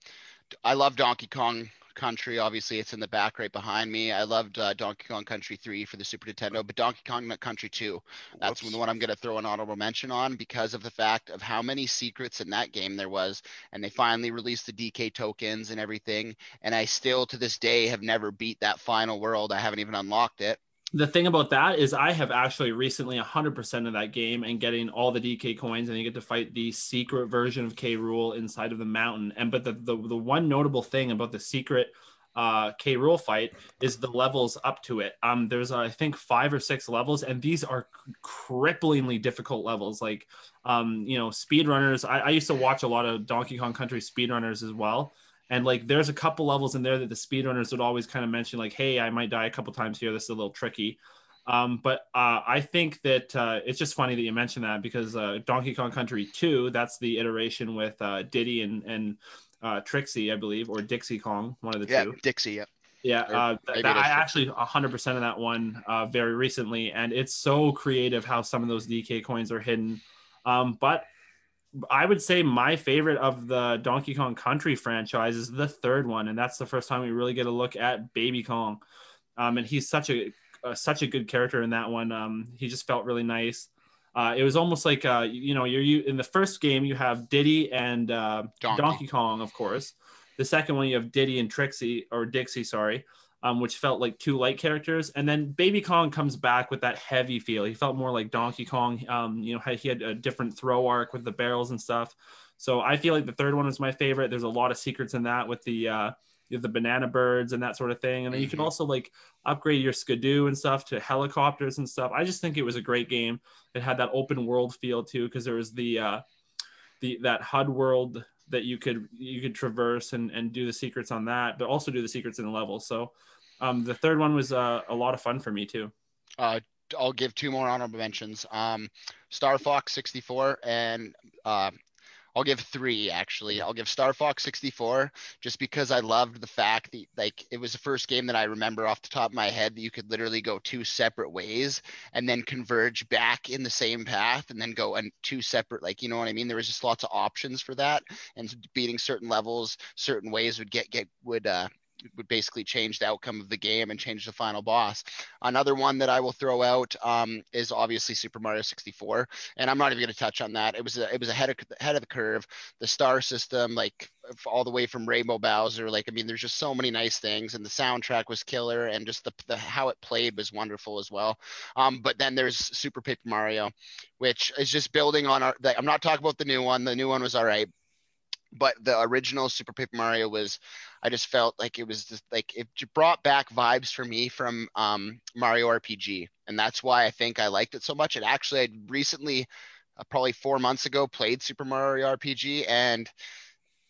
I love Donkey Kong Country. Obviously, it's in the back right behind me. I loved uh, Donkey Kong Country 3 for the Super Nintendo, but Donkey Kong Country 2, that's Whoops. the one I'm going to throw an honorable mention on because of the fact of how many secrets in that game there was. And they finally released the DK tokens and everything. And I still, to this day, have never beat that final world. I haven't even unlocked it. The thing about that is I have actually recently 100% of that game and getting all the DK coins and you get to fight the secret version of K. Rool inside of the mountain. And but the the, the one notable thing about the secret uh K. Rool fight is the levels up to it. Um there's I think 5 or 6 levels and these are cripplingly difficult levels like um you know speedrunners I, I used to watch a lot of Donkey Kong Country speedrunners as well and like, there's a couple levels in there that the speedrunners would always kind of mention, like, "Hey, I might die a couple times here. This is a little tricky." Um, but uh, I think that uh, it's just funny that you mentioned that because uh, Donkey Kong Country 2, that's the iteration with uh, Diddy and and uh, Trixie, I believe, or Dixie Kong, one of the Yeah, two. Dixie. Yeah. Yeah, uh, th- that, I actually 100% of that one uh, very recently, and it's so creative how some of those DK coins are hidden. Um, but I would say my favorite of the Donkey Kong Country franchise is the third one, and that's the first time we really get a look at Baby Kong. Um, and he's such a uh, such a good character in that one. Um, he just felt really nice. Uh, it was almost like uh, you know, you're you in the first game you have Diddy and uh, Donkey. Donkey Kong, of course. The second one you have Diddy and Trixie or Dixie, sorry, um, which felt like two light characters. And then Baby Kong comes back with that heavy feel. He felt more like Donkey Kong. Um, you know, he had a different throw arc with the barrels and stuff. So I feel like the third one was my favorite. There's a lot of secrets in that with the uh, the banana birds and that sort of thing. And then you can Mhm. also like upgrade your skidoo and stuff to helicopters and stuff. I just think it was a great game. It had that open world feel too, because there was the uh, the that hub world that you could you could traverse and and do the secrets on that, but also do the secrets in the level. So Um, the third one was uh, a lot of fun for me too. Uh, I'll give two more honorable mentions. Um, Star Fox 64 and uh, I'll give three actually. I'll give Star Fox 64 just because I loved the fact that like it was the first game that I remember off the top of my head that you could literally go two separate ways and then converge back in the same path and then go and two separate like you know what I mean. There was just lots of options for that and beating certain levels certain ways would get get would uh would basically change the outcome of the game and change the final boss. Another one that I will throw out um, is obviously Super Mario 64, and I'm not even going to touch on that. It was a, it was ahead of ahead of the curve. The star system, like all the way from Rainbow Bowser, like I mean, there's just so many nice things, and the soundtrack was killer, and just the, the how it played was wonderful as well. Um, but then there's Super Paper Mario, which is just building on our. I'm not talking about the new one. The new one was all right, but the original Super Paper Mario was, I just felt like it was just like it brought back vibes for me from um, Mario RPG, and that's why I think I liked it so much. And actually, I recently, uh, probably four months ago, played Super Mario RPG, and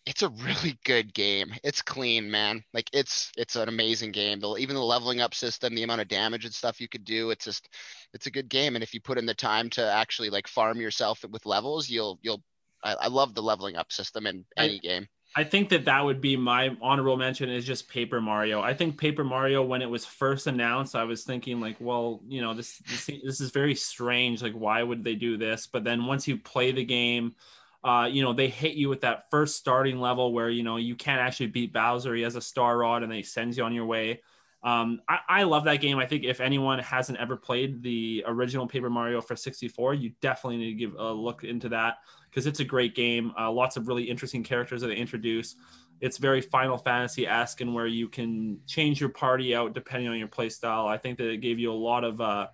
it's a really good game. It's clean, man. Like it's it's an amazing game. The, even the leveling up system, the amount of damage and stuff you could do, it's just it's a good game. And if you put in the time to actually like farm yourself with levels, you'll you'll I, I love the leveling up system in any I, game. I think that that would be my honorable mention is just Paper Mario. I think Paper Mario when it was first announced, I was thinking like, well, you know, this this, this is very strange. Like, why would they do this? But then once you play the game, uh, you know, they hit you with that first starting level where you know you can't actually beat Bowser. He has a star rod, and they sends you on your way. Um, I, I, love that game. I think if anyone hasn't ever played the original Paper Mario for 64, you definitely need to give a look into that because it's a great game. Uh, lots of really interesting characters that they introduce. It's very Final Fantasy esque and where you can change your party out depending on your play style. I think that it gave you a lot of uh,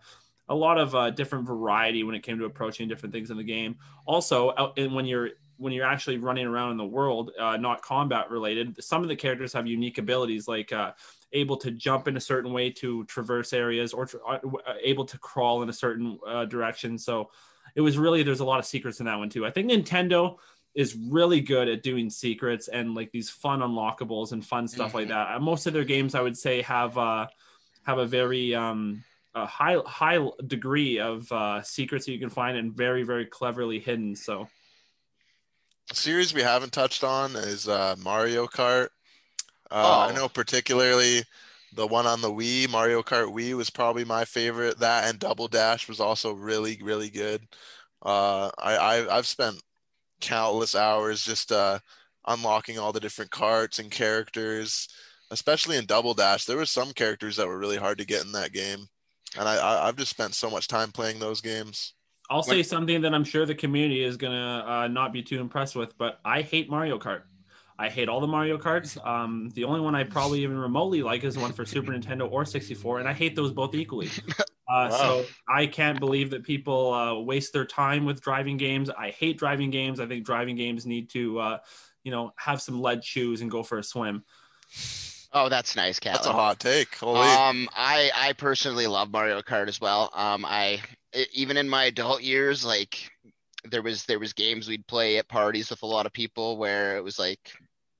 a lot of uh, different variety when it came to approaching different things in the game. Also, out, and when you're when you're actually running around in the world, uh, not combat related, some of the characters have unique abilities like uh, able to jump in a certain way to traverse areas or uh, uh, able to crawl in a certain uh, direction. So it was really there's a lot of secrets in that one too. I think Nintendo is really good at doing secrets and like these fun unlockables and fun stuff mm-hmm. like that. Uh, most of their games, I would say, have uh, have a very um, a high high degree of uh, secrets that you can find and very very cleverly hidden. So. A series we haven't touched on is uh, Mario Kart. Uh, oh. I know particularly the one on the Wii, Mario Kart Wii, was probably my favorite. That and Double Dash was also really, really good. Uh, I, I have spent countless hours just uh, unlocking all the different carts and characters, especially in Double Dash. There were some characters that were really hard to get in that game, and I, I have just spent so much time playing those games. I'll say something that I'm sure the community is gonna uh, not be too impressed with, but I hate Mario Kart. I hate all the Mario Karts. Um, the only one I probably even remotely like is the one for Super (laughs) Nintendo or 64, and I hate those both equally. (laughs) Uh, wow. So I can't believe that people uh, waste their time with driving games. I hate driving games. I think driving games need to, uh, you know, have some lead shoes and go for a swim. Oh, that's nice, Kat. That's a hot take. Holy. Um, I I personally love Mario Kart as well. Um, I even in my adult years, like there was there was games we'd play at parties with a lot of people where it was like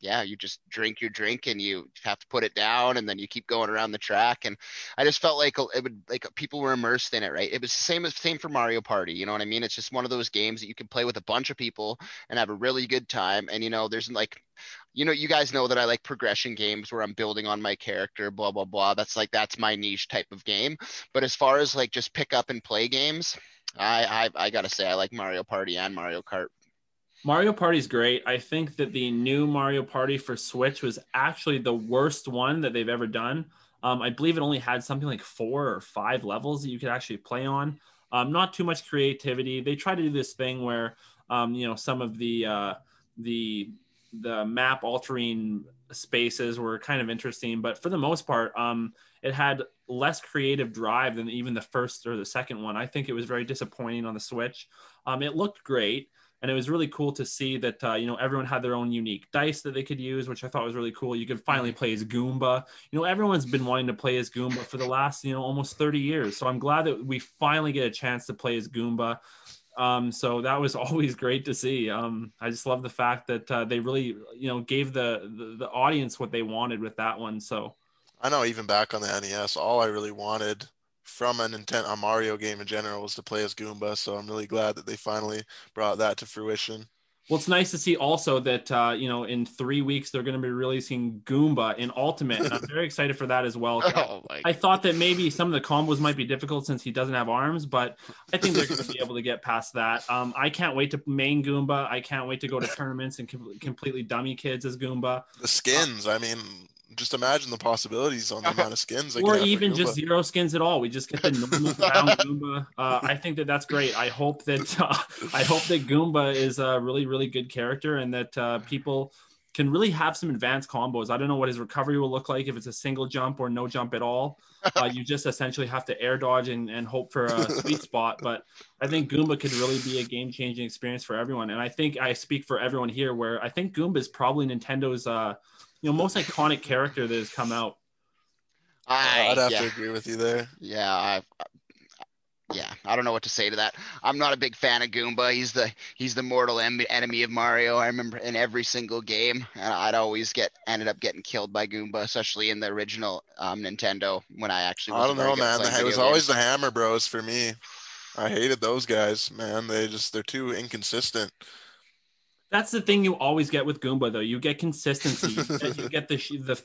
yeah, you just drink your drink and you have to put it down and then you keep going around the track. And I just felt like uh, it would like people were immersed in it, right? It was the same as same for Mario Party. You know what I mean? It's just one of those games that you can play with a bunch of people and have a really good time. And you know, there's like you know, you guys know that I like progression games where I'm building on my character, blah blah blah. That's like that's my niche type of game. But as far as like just pick up and play games, I I, I gotta say I like Mario Party and Mario Kart. Mario Party is great. I think that the new Mario Party for Switch was actually the worst one that they've ever done. Um, I believe it only had something like four or five levels that you could actually play on. Um, not too much creativity. They try to do this thing where, um, you know, some of the uh, the the map altering spaces were kind of interesting, but for the most part, um, it had less creative drive than even the first or the second one. I think it was very disappointing on the Switch. Um, it looked great and it was really cool to see that uh, you know everyone had their own unique dice that they could use which i thought was really cool. You could finally play as goomba. You know everyone's been wanting to play as goomba for the last you know almost 30 years. So i'm glad that we finally get a chance to play as goomba. Um, so that was (laughs) always great to see. Um, i just love the fact that uh, they really you know gave the, the, the audience what they wanted with that one. So I know even back on the NES, all I really wanted from an intent a Mario game in general was to play as Goomba. So I'm really glad that they finally brought that to fruition. Well, it's nice to see also that uh, you know in three weeks they're going to be releasing Goomba in Ultimate, and I'm very excited for that as well. (laughs) Oh, I thought that maybe some of the combos might be difficult since he doesn't have arms, but I think they're going to be able to get past that. Um, I can't wait to main Goomba. I can't wait to go to tournaments and com- completely dummy kids as Goomba. The skins, uh, I mean, just imagine the possibilities on the (laughs) amount of skins. or even just zero skins at all. We just get the normal (laughs) brown Goomba. Uh, I think that that's great. I hope that (laughs) uh, I hope that Goomba is a really really good character and that uh, people can really have some advanced combos. I don't know what his recovery will look like if it's a single jump or no jump at all. Uh, you just essentially have to air dodge and, and hope for a sweet spot. But I think Goomba could really be a game changing experience for everyone. And I think I speak for everyone here where I think Goomba is probably Nintendo's uh, you know most iconic character that has come out. I, would have yeah. to agree with you there. Yeah, I, yeah, I don't know what to say to that. I'm not a big fan of Goomba. He's the he's the mortal em- enemy of Mario. I remember in every single game, and I'd always get ended up getting killed by Goomba, especially in the original um, Nintendo when I actually. I don't know, man. It was always the Hammer Bros for me. I hated those guys, man. They just they're too inconsistent. That's the thing you always get with Goomba, though. You get consistency. You get, you get the,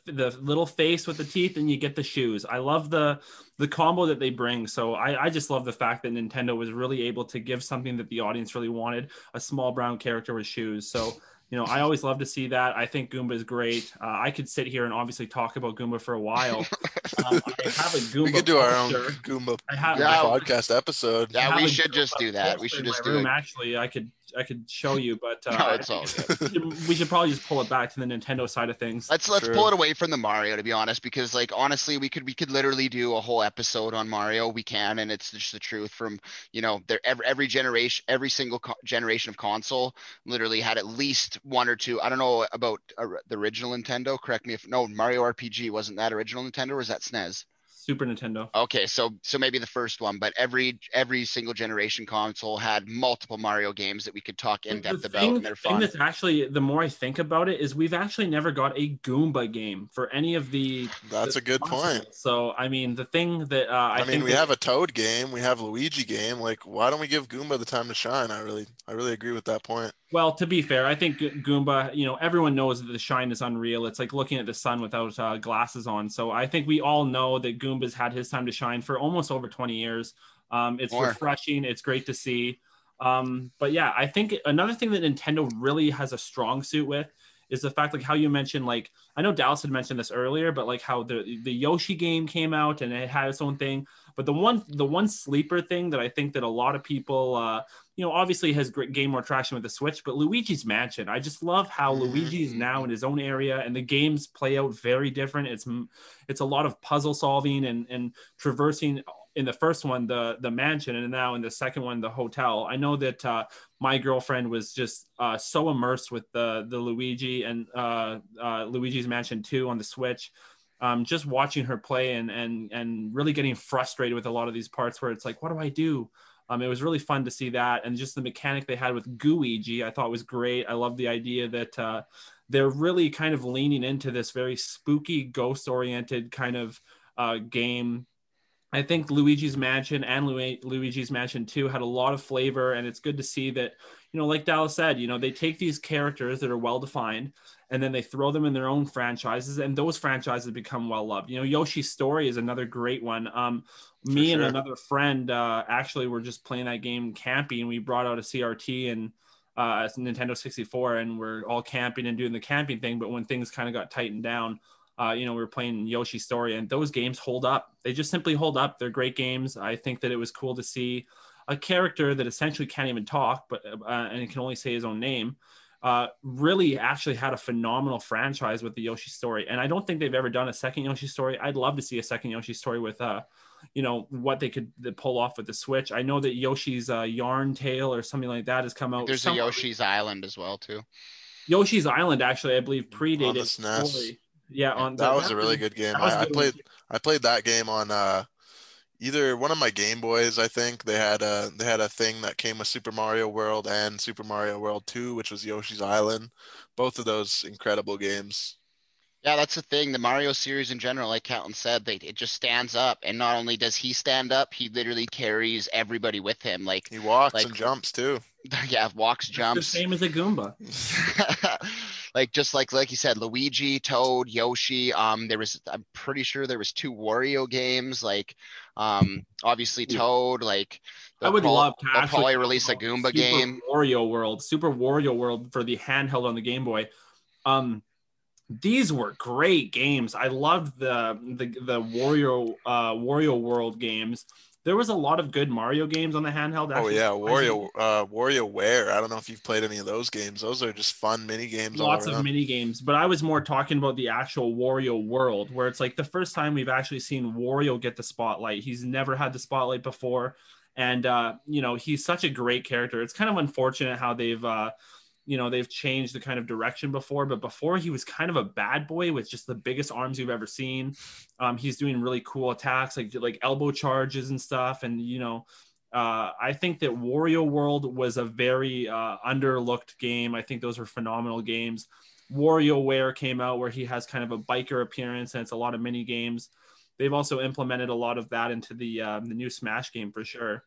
the the little face with the teeth, and you get the shoes. I love the the combo that they bring. So I, I just love the fact that Nintendo was really able to give something that the audience really wanted: a small brown character with shoes. So you know, I always love to see that. I think Goomba is great. Uh, I could sit here and obviously talk about Goomba for a while. (laughs) Um, I have a Goomba. We could do our own Goomba I have, yeah, podcast episode. Yeah, we should just do that. We should just do room. it. Actually, I could I could show you, but (laughs) uh, no, it's all (laughs) we should probably just pull it back to the Nintendo side of things. Let's let's True. pull it away from the Mario to be honest, because like honestly, we could we could literally do a whole episode on Mario. We can, and it's just the truth. From you know, there every, every generation, every single co- generation of console literally had at least one or two. I don't know about uh, the original Nintendo. Correct me if no Mario RPG wasn't that original Nintendo or was that SNES? Super Nintendo. Okay, so so maybe the first one, but every every single generation console had multiple Mario games that we could talk in depth about, and they're fun. Thing that's actually the more I think about it is we've actually never got a Goomba game for any of the. That's the a good consoles. point. So I mean, the thing that uh, I, I mean, we that, have a Toad game, we have Luigi game. Like, why don't we give Goomba the time to shine? I really, I really agree with that point. Well, to be fair, I think Goomba, you know, everyone knows that the shine is unreal. It's like looking at the sun without uh, glasses on. So I think we all know that Goomba's had his time to shine for almost over 20 years. Um, it's More. refreshing. It's great to see. Um, but yeah, I think another thing that Nintendo really has a strong suit with is the fact like how you mentioned like I know Dallas had mentioned this earlier, but like how the the Yoshi game came out and it had its own thing. But the one the one sleeper thing that I think that a lot of people uh, you know obviously has great gained more traction with the Switch, but Luigi's Mansion. I just love how mm-hmm. Luigi is now in his own area and the games play out very different. It's it's a lot of puzzle solving and and traversing in the first one the the mansion and now in the second one the hotel. I know that uh, my girlfriend was just uh, so immersed with the the luigi and uh, uh luigi's mansion 2 on the switch. Um, just watching her play and and and really getting frustrated with a lot of these parts where it's like what do i do? Um, it was really fun to see that and just the mechanic they had with Gooigi I thought was great. I love the idea that uh, they're really kind of leaning into this very spooky ghost oriented kind of uh, game I think Luigi's Mansion and Luigi's Mansion 2 had a lot of flavor, and it's good to see that, you know, like Dallas said, you know, they take these characters that are well defined and then they throw them in their own franchises, and those franchises become well loved. You know, Yoshi's Story is another great one. Um, me sure. and another friend uh, actually were just playing that game camping, and we brought out a CRT and uh, Nintendo 64, and we're all camping and doing the camping thing. But when things kind of got tightened down, uh, you know, we were playing Yoshi Story, and those games hold up. They just simply hold up. They're great games. I think that it was cool to see a character that essentially can't even talk, but uh, and can only say his own name. Uh, really actually had a phenomenal franchise with the Yoshi story. And I don't think they've ever done a second Yoshi story. I'd love to see a second Yoshi story with, uh, you know, what they could pull off with the Switch. I know that Yoshi's uh, Yarn Tale or something like that has come out. There's a Yoshi's Island as well, too. Yoshi's Island, actually, I believe predated story. Yeah, on that, was a really good game. I, I, played I played that game on uh, either one of my Game Boys. I think they had a they had a thing that came with Super Mario World and Super Mario World Two, which was Yoshi's Island. Both of those incredible games. Yeah, that's the thing. The Mario series in general, like Katlin said, they, it just stands up. And not only does he stand up, he literally carries everybody with him. Like He walks Like- and jumps too. (laughs) yeah, walks, jumps. The jumps. same as a Goomba. (laughs) like just like like you said, Luigi, Toad, Yoshi. Um, there was I'm pretty sure there was two Wario games. Like, um, obviously Toad. Like, I would they'll love to they'll actually probably release a Goomba Super game. Wario World, Super Wario World for the handheld on the Game Boy. Um, these were great games. I loved the the the Wario uh, Wario World games. There was a lot of good Mario games on the handheld. Oh yeah, surprisingly. Wario uh WarioWare. I don't know if you've played any of those games. Those are just fun mini games lots of mini games but i was more talking about the actual wario world where it's like the first time we've actually seen wario get the spotlight he's never had the spotlight before and uh you know he's such a great character it's kind of unfortunate how they've uh you know they've changed the kind of direction before but before he was kind of a bad boy with just the biggest arms you've ever seen um he's doing really cool attacks like like elbow charges and stuff and you know uh, I think that Wario World was a very uh, underlooked game. I think those were phenomenal games. WarioWare came out where he has kind of a biker appearance and it's a lot of mini games. They've also implemented a lot of that into the uh, the new Smash game for sure.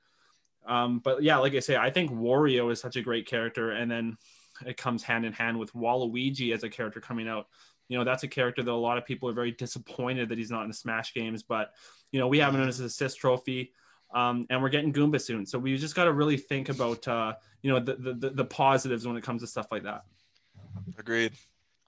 Um, but yeah, like I say, I think Wario is such a great character, and then it comes hand in hand with Waluigi as a character coming out. You know, that's a character that a lot of people are very disappointed that he's not in the Smash games, but you know, we have him as an assist trophy. Um, and we're getting Goomba soon, so we just got to really think about uh, you know the, the the positives when it comes to stuff like that. Agreed.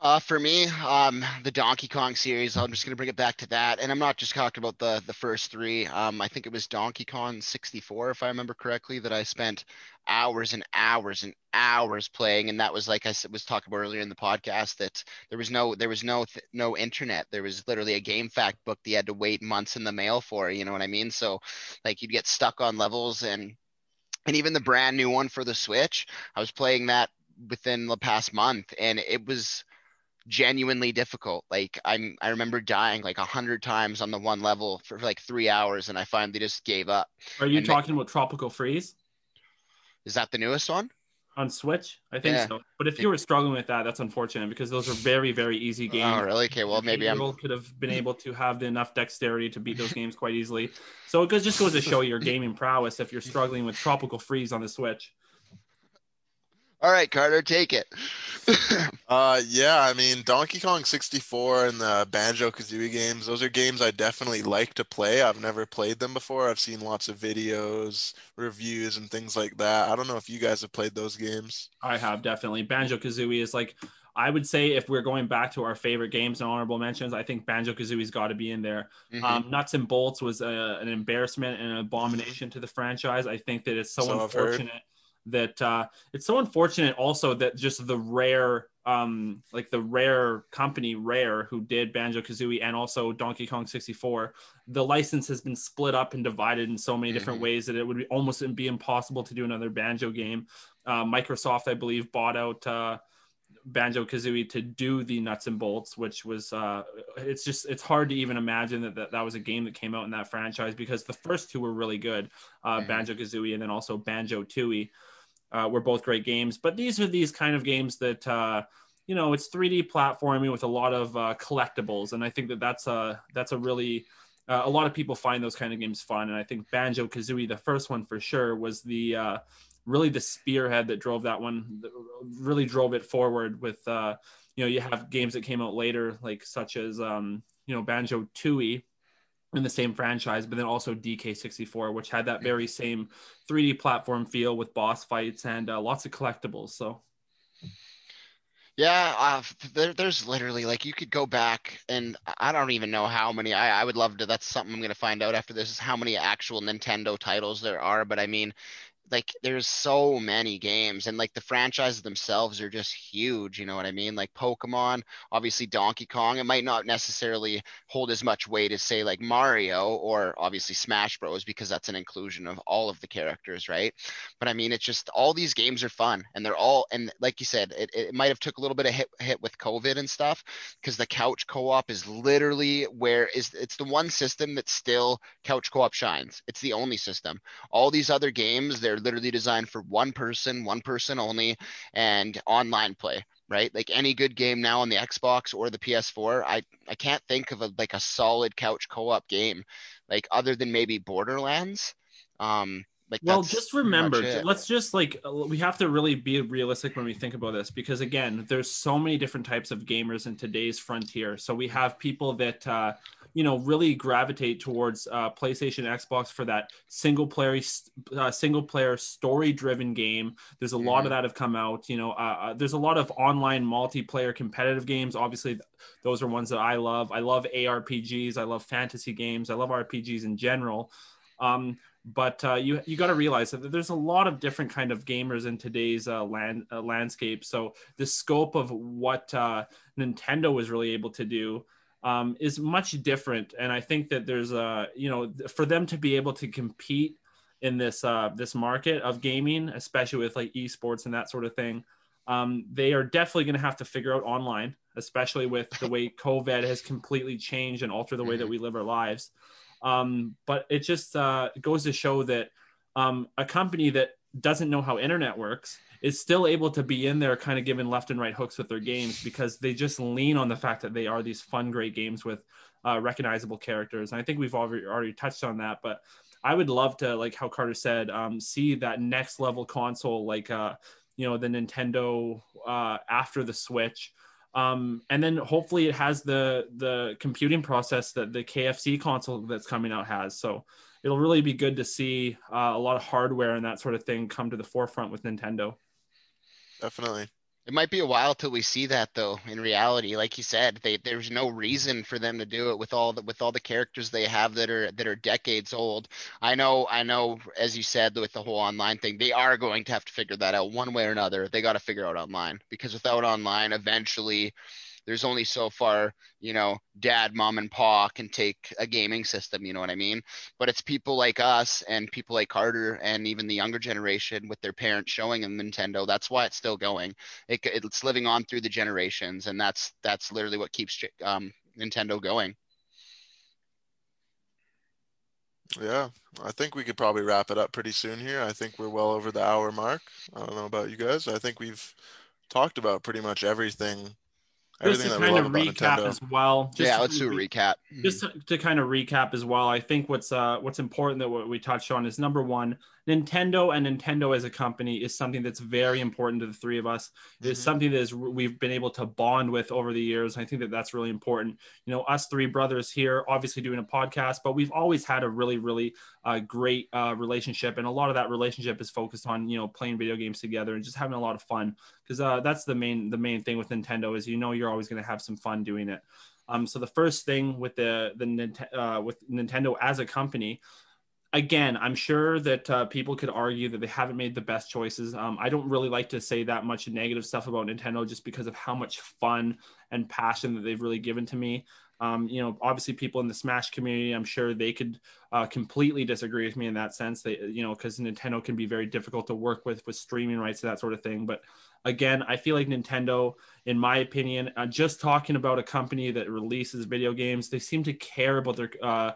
Uh, for me, um, the Donkey Kong series, I'm just gonna bring it back to that, and I'm not just talking about the the first three. Um, I think it was Donkey Kong 64, if I remember correctly, that I spent hours and hours and hours playing, and that was like I was talking about earlier in the podcast that there was no there was no no internet. There was literally a game fact book that you had to wait months in the mail for. You know what I mean? So, like you'd get stuck on levels and and even the brand new one for the Switch, I was playing that within the past month, and it was genuinely difficult. Like I'm, I remember dying like a hundred times on the one level for like three hours, and I finally just gave up. Are you And talking about Tropical Freeze Is that the newest one? on Switch? I think Yeah. so. But if you were struggling with that, that's unfortunate because those are very very easy oh, games. Oh, really? Okay, well maybe I'm. could have been able to have enough dexterity to beat those games quite easily. So it goes, just goes to show your gaming prowess if you're struggling with Tropical Freeze on the Switch. All right, Carter, take it. (laughs) Uh, yeah, I mean, Donkey Kong 64 and the Banjo Kazooie games, those are games I definitely like to play. I've never played them before. I've seen lots of videos, reviews, and things like that. I don't know if you guys have played those games. I have definitely. Banjo Kazooie is like, I would say if we're going back to our favorite games and honorable mentions, I think Banjo Kazooie's got to be in there. Mhm. Um, Nuts and Bolts was a, an embarrassment and an abomination to the franchise. I think that it's so, So I've heard. unfortunate that uh, it's so unfortunate also that just the rare, um, like the rare company Rare who did Banjo Kazooie and also Donkey Kong 64, the license has been split up and divided in so many different Mhm. ways that it would be almost be impossible to do another Banjo game. Uh, Microsoft, I believe, bought out. Uh, Banjo Kazooie to do the nuts and bolts, which was uh, it's just it's hard to even imagine that, that that was a game that came out in that franchise because the first two were really good, uh, Mhm. Banjo Kazooie and then also Banjo Tooie uh, were both great games. But these are these kind of games that uh, you know it's 3D platforming with a lot of uh, collectibles, and I think that that's a that's a really uh, a lot of people find those kind of games fun, and I think Banjo Kazooie, the first one for sure, was the uh, really the spearhead that drove that one really drove it forward with uh you know you have games that came out later like such as um you know banjo tooie in the same franchise but then also dk64 which had that very same 3d platform feel with boss fights and uh, lots of collectibles so Yeah, uh, there, there's literally like you could go back and I don't even know how many. I, I would love to. That's something I'm gonna find out after this is how many actual Nintendo titles there are. But I mean, like there's so many games and like the franchises themselves are just huge. You know what I mean? Like Pokemon, obviously Donkey Kong. It might not necessarily hold as much weight as say like Mario or obviously Smash Bros because that's an inclusion of all of the characters, right? But I mean, it's just all these games are fun and they're all and like you said, it, it might have took a little bit of hit hit with COVID and stuff because the couch co-op is literally where is it's the one system that still couch co-op shines. It's the only system. All these other games, they're they're literally designed for one person, one person only, and online play. Right, like any good game now on the Xbox or the PS4, I I can't think of a like a solid couch co-op game, like other than maybe Borderlands. Um, like well, just remember, let's just like uh, we have to really be realistic when we think about this because again, there's so many different types of gamers in today's frontier. So we have people that uh, you know really gravitate towards uh, PlayStation, Xbox for that single player uh, single player story driven game. There's a mm-hmm. lot of mm-hmm. that have come out. You know, uh, uh, there's a lot of online multiplayer competitive games. Obviously, those are ones that I love. I love ARPGs. I love fantasy games. I love RPGs in general. Um, but uh, you you got to realize that there's a lot of different kind of gamers in today's uh, land uh, landscape. So the scope of what uh, Nintendo was really able to do um, is much different, and I think that there's a you know for them to be able to compete in this uh, this market of gaming, especially with like esports and that sort of thing. Um, they are definitely going to have to figure out online, especially with the way (laughs) COVID has completely changed and altered the way that mm-hmm. we live our lives. Um, but it just uh, goes to show that um, a company that doesn't know how internet works is still able to be in there kind of giving left and right hooks with their games because they just lean on the fact that they are these fun great games with uh, recognizable characters. And i think we've already, already touched on that but i would love to like how carter said um, see that next level console like uh, you know the nintendo uh, after the switch um, and then hopefully it has the the computing process that the KFC console that's coming out has. So it'll really be good to see uh, a lot of hardware and that sort of thing come to the forefront with Nintendo. Definitely. It might be a while till we see that though. In reality, like you said, they, there's no reason for them to do it with all the with all the characters they have that are that are decades old. I know, I know. As you said, with the whole online thing, they are going to have to figure that out one way or another. They got to figure out online because without online, eventually there's only so far, you know, dad, mom, and pa can take a gaming system. You know what I mean? But it's people like us and people like Carter and even the younger generation with their parents showing them Nintendo. That's why it's still going. It, it's living on through the generations, and that's that's literally what keeps um, Nintendo going. Yeah, I think we could probably wrap it up pretty soon here. I think we're well over the hour mark. I don't know about you guys. I think we've talked about pretty much everything just to kind of recap as well. Just yeah, let's do a recap. Just to, to, kind of recap as well. I think what's uh what's important that what we touched on is number one, Nintendo and Nintendo as a company is something that's very important to the three of us. Mm-hmm. It's something that is we've been able to bond with over the years. I think that that's really important. You know, us three brothers here, obviously doing a podcast, but we've always had a really, really uh, great uh, relationship, and a lot of that relationship is focused on you know playing video games together and just having a lot of fun. Because uh, that's the main the main thing with Nintendo is you know you're always going to have some fun doing it. Um, so the first thing with the the uh, with Nintendo as a company again, I'm sure that uh, people could argue that they haven't made the best choices. Um, I don't really like to say that much negative stuff about Nintendo just because of how much fun and passion that they've really given to me. Um, you know, obviously, people in the Smash community, I'm sure they could uh, completely disagree with me in that sense. They, you know, because Nintendo can be very difficult to work with with streaming rights and that sort of thing. But again, I feel like Nintendo, in my opinion, uh, just talking about a company that releases video games, they seem to care about their uh,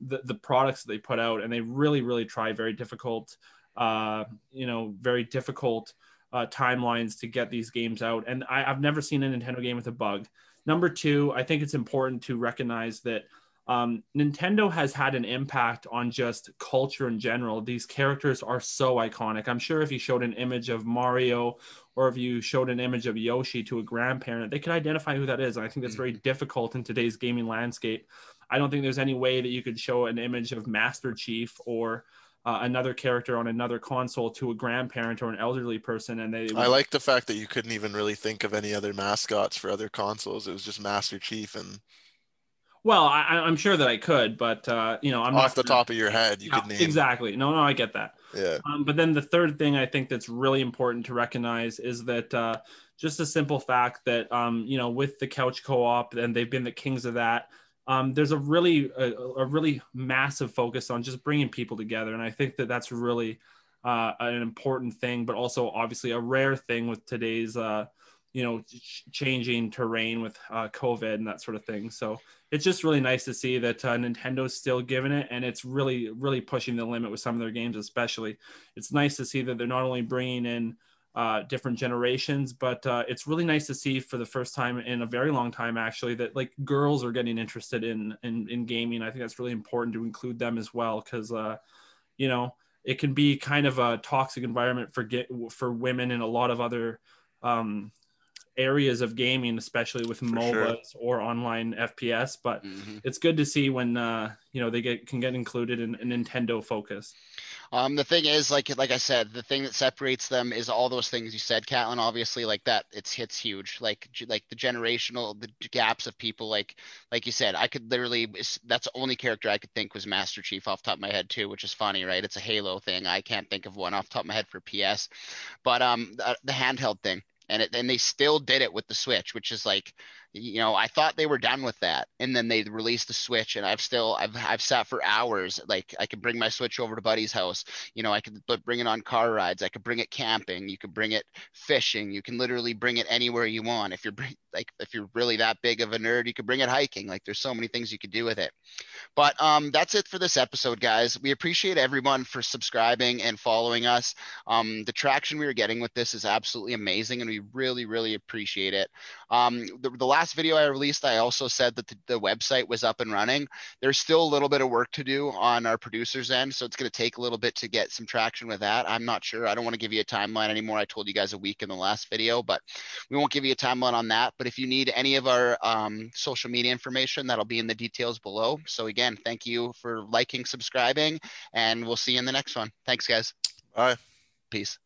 the, the products that they put out and they really really try very difficult uh, you know very difficult uh, timelines to get these games out. And I, i've never seen a nintendo game with a bug. Number two i think it's important to recognize that um, Nintendo has had an impact on just culture in general. These characters are so iconic. I'm sure if you showed an image of Mario or if you showed an image of Yoshi to a grandparent, they could identify who that is. And I think that's very mm-hmm. difficult in today's gaming landscape. I don't think there's any way that you could show an image of Master Chief or uh, another character on another console to a grandparent or an elderly person and they would... i like the fact that you couldn't even really think of any other mascots for other consoles it was just master chief and well I, am sure that i could but uh, you know i'm off the top of your head you yeah, could name exactly. No no i get that. Yeah. Um, but then the third thing i think that's really important to recognize is that uh, just a simple fact that um, you know with the couch co-op and they've been the kings of that um, there's a really a, a, really massive focus on just bringing people together. And i think that that's really uh, an important thing but also obviously a rare thing with today's uh, you know changing terrain with uh, covid and that sort of thing. So it's just really nice to see that uh, nintendo's still giving it and it's really really pushing the limit with some of their games especially. It's nice to see that they're not only bringing in uh, different generations but uh, it's really nice to see for the first time in a very long time actually that like girls are getting interested in in, in gaming. I think that's really important to include them as well because uh, you know it can be kind of a toxic environment for get for women and a lot of other um, areas of gaming, especially with For MOBAs sure. or online FPS. But mm-hmm. it's good to see when uh, you know they get can get included in, in Nintendo focus. Um, the thing is, like like I said, the thing that separates them is all those things you said, Katlin. Obviously, like that, it's hits huge. Like like the generational the gaps of people. Like like you said, I could literally. That's the only character I could think was Master Chief off top of my head too, which is funny, right? It's a Halo thing. I can't think of one off top of my head for PS, but um, the, the handheld thing and it, and they still did it with the Switch, which is like you know, I thought they were done with that, and then they released the Switch, and I've still I've I've sat for hours. Like I can bring my Switch over to Buddy's house. You know, I could bring it on car rides. I could bring it camping. You could bring it fishing. You can literally bring it anywhere you want. If you're like if you're really that big of a nerd, you could bring it hiking. Like there's so many things you could do with it. But um, that's it for this episode, guys. We appreciate everyone for subscribing and following us. Um, the traction we are getting with this is absolutely amazing, and we really really appreciate it. Um, the, the last video I released, I also said that the, the, website was up and running. There's still a little bit of work to do on our producer's end, so it's going to take a little bit to get some traction with that. I'm not sure. I don't want to give you a timeline anymore. I told you guys a week in the last video, but we won't give you a timeline on that. But if you need any of our um, social media information, that'll be in the details below. So again, thank you for liking, subscribing, and we'll see you in the next one. Thanks, guys. Bye. Peace.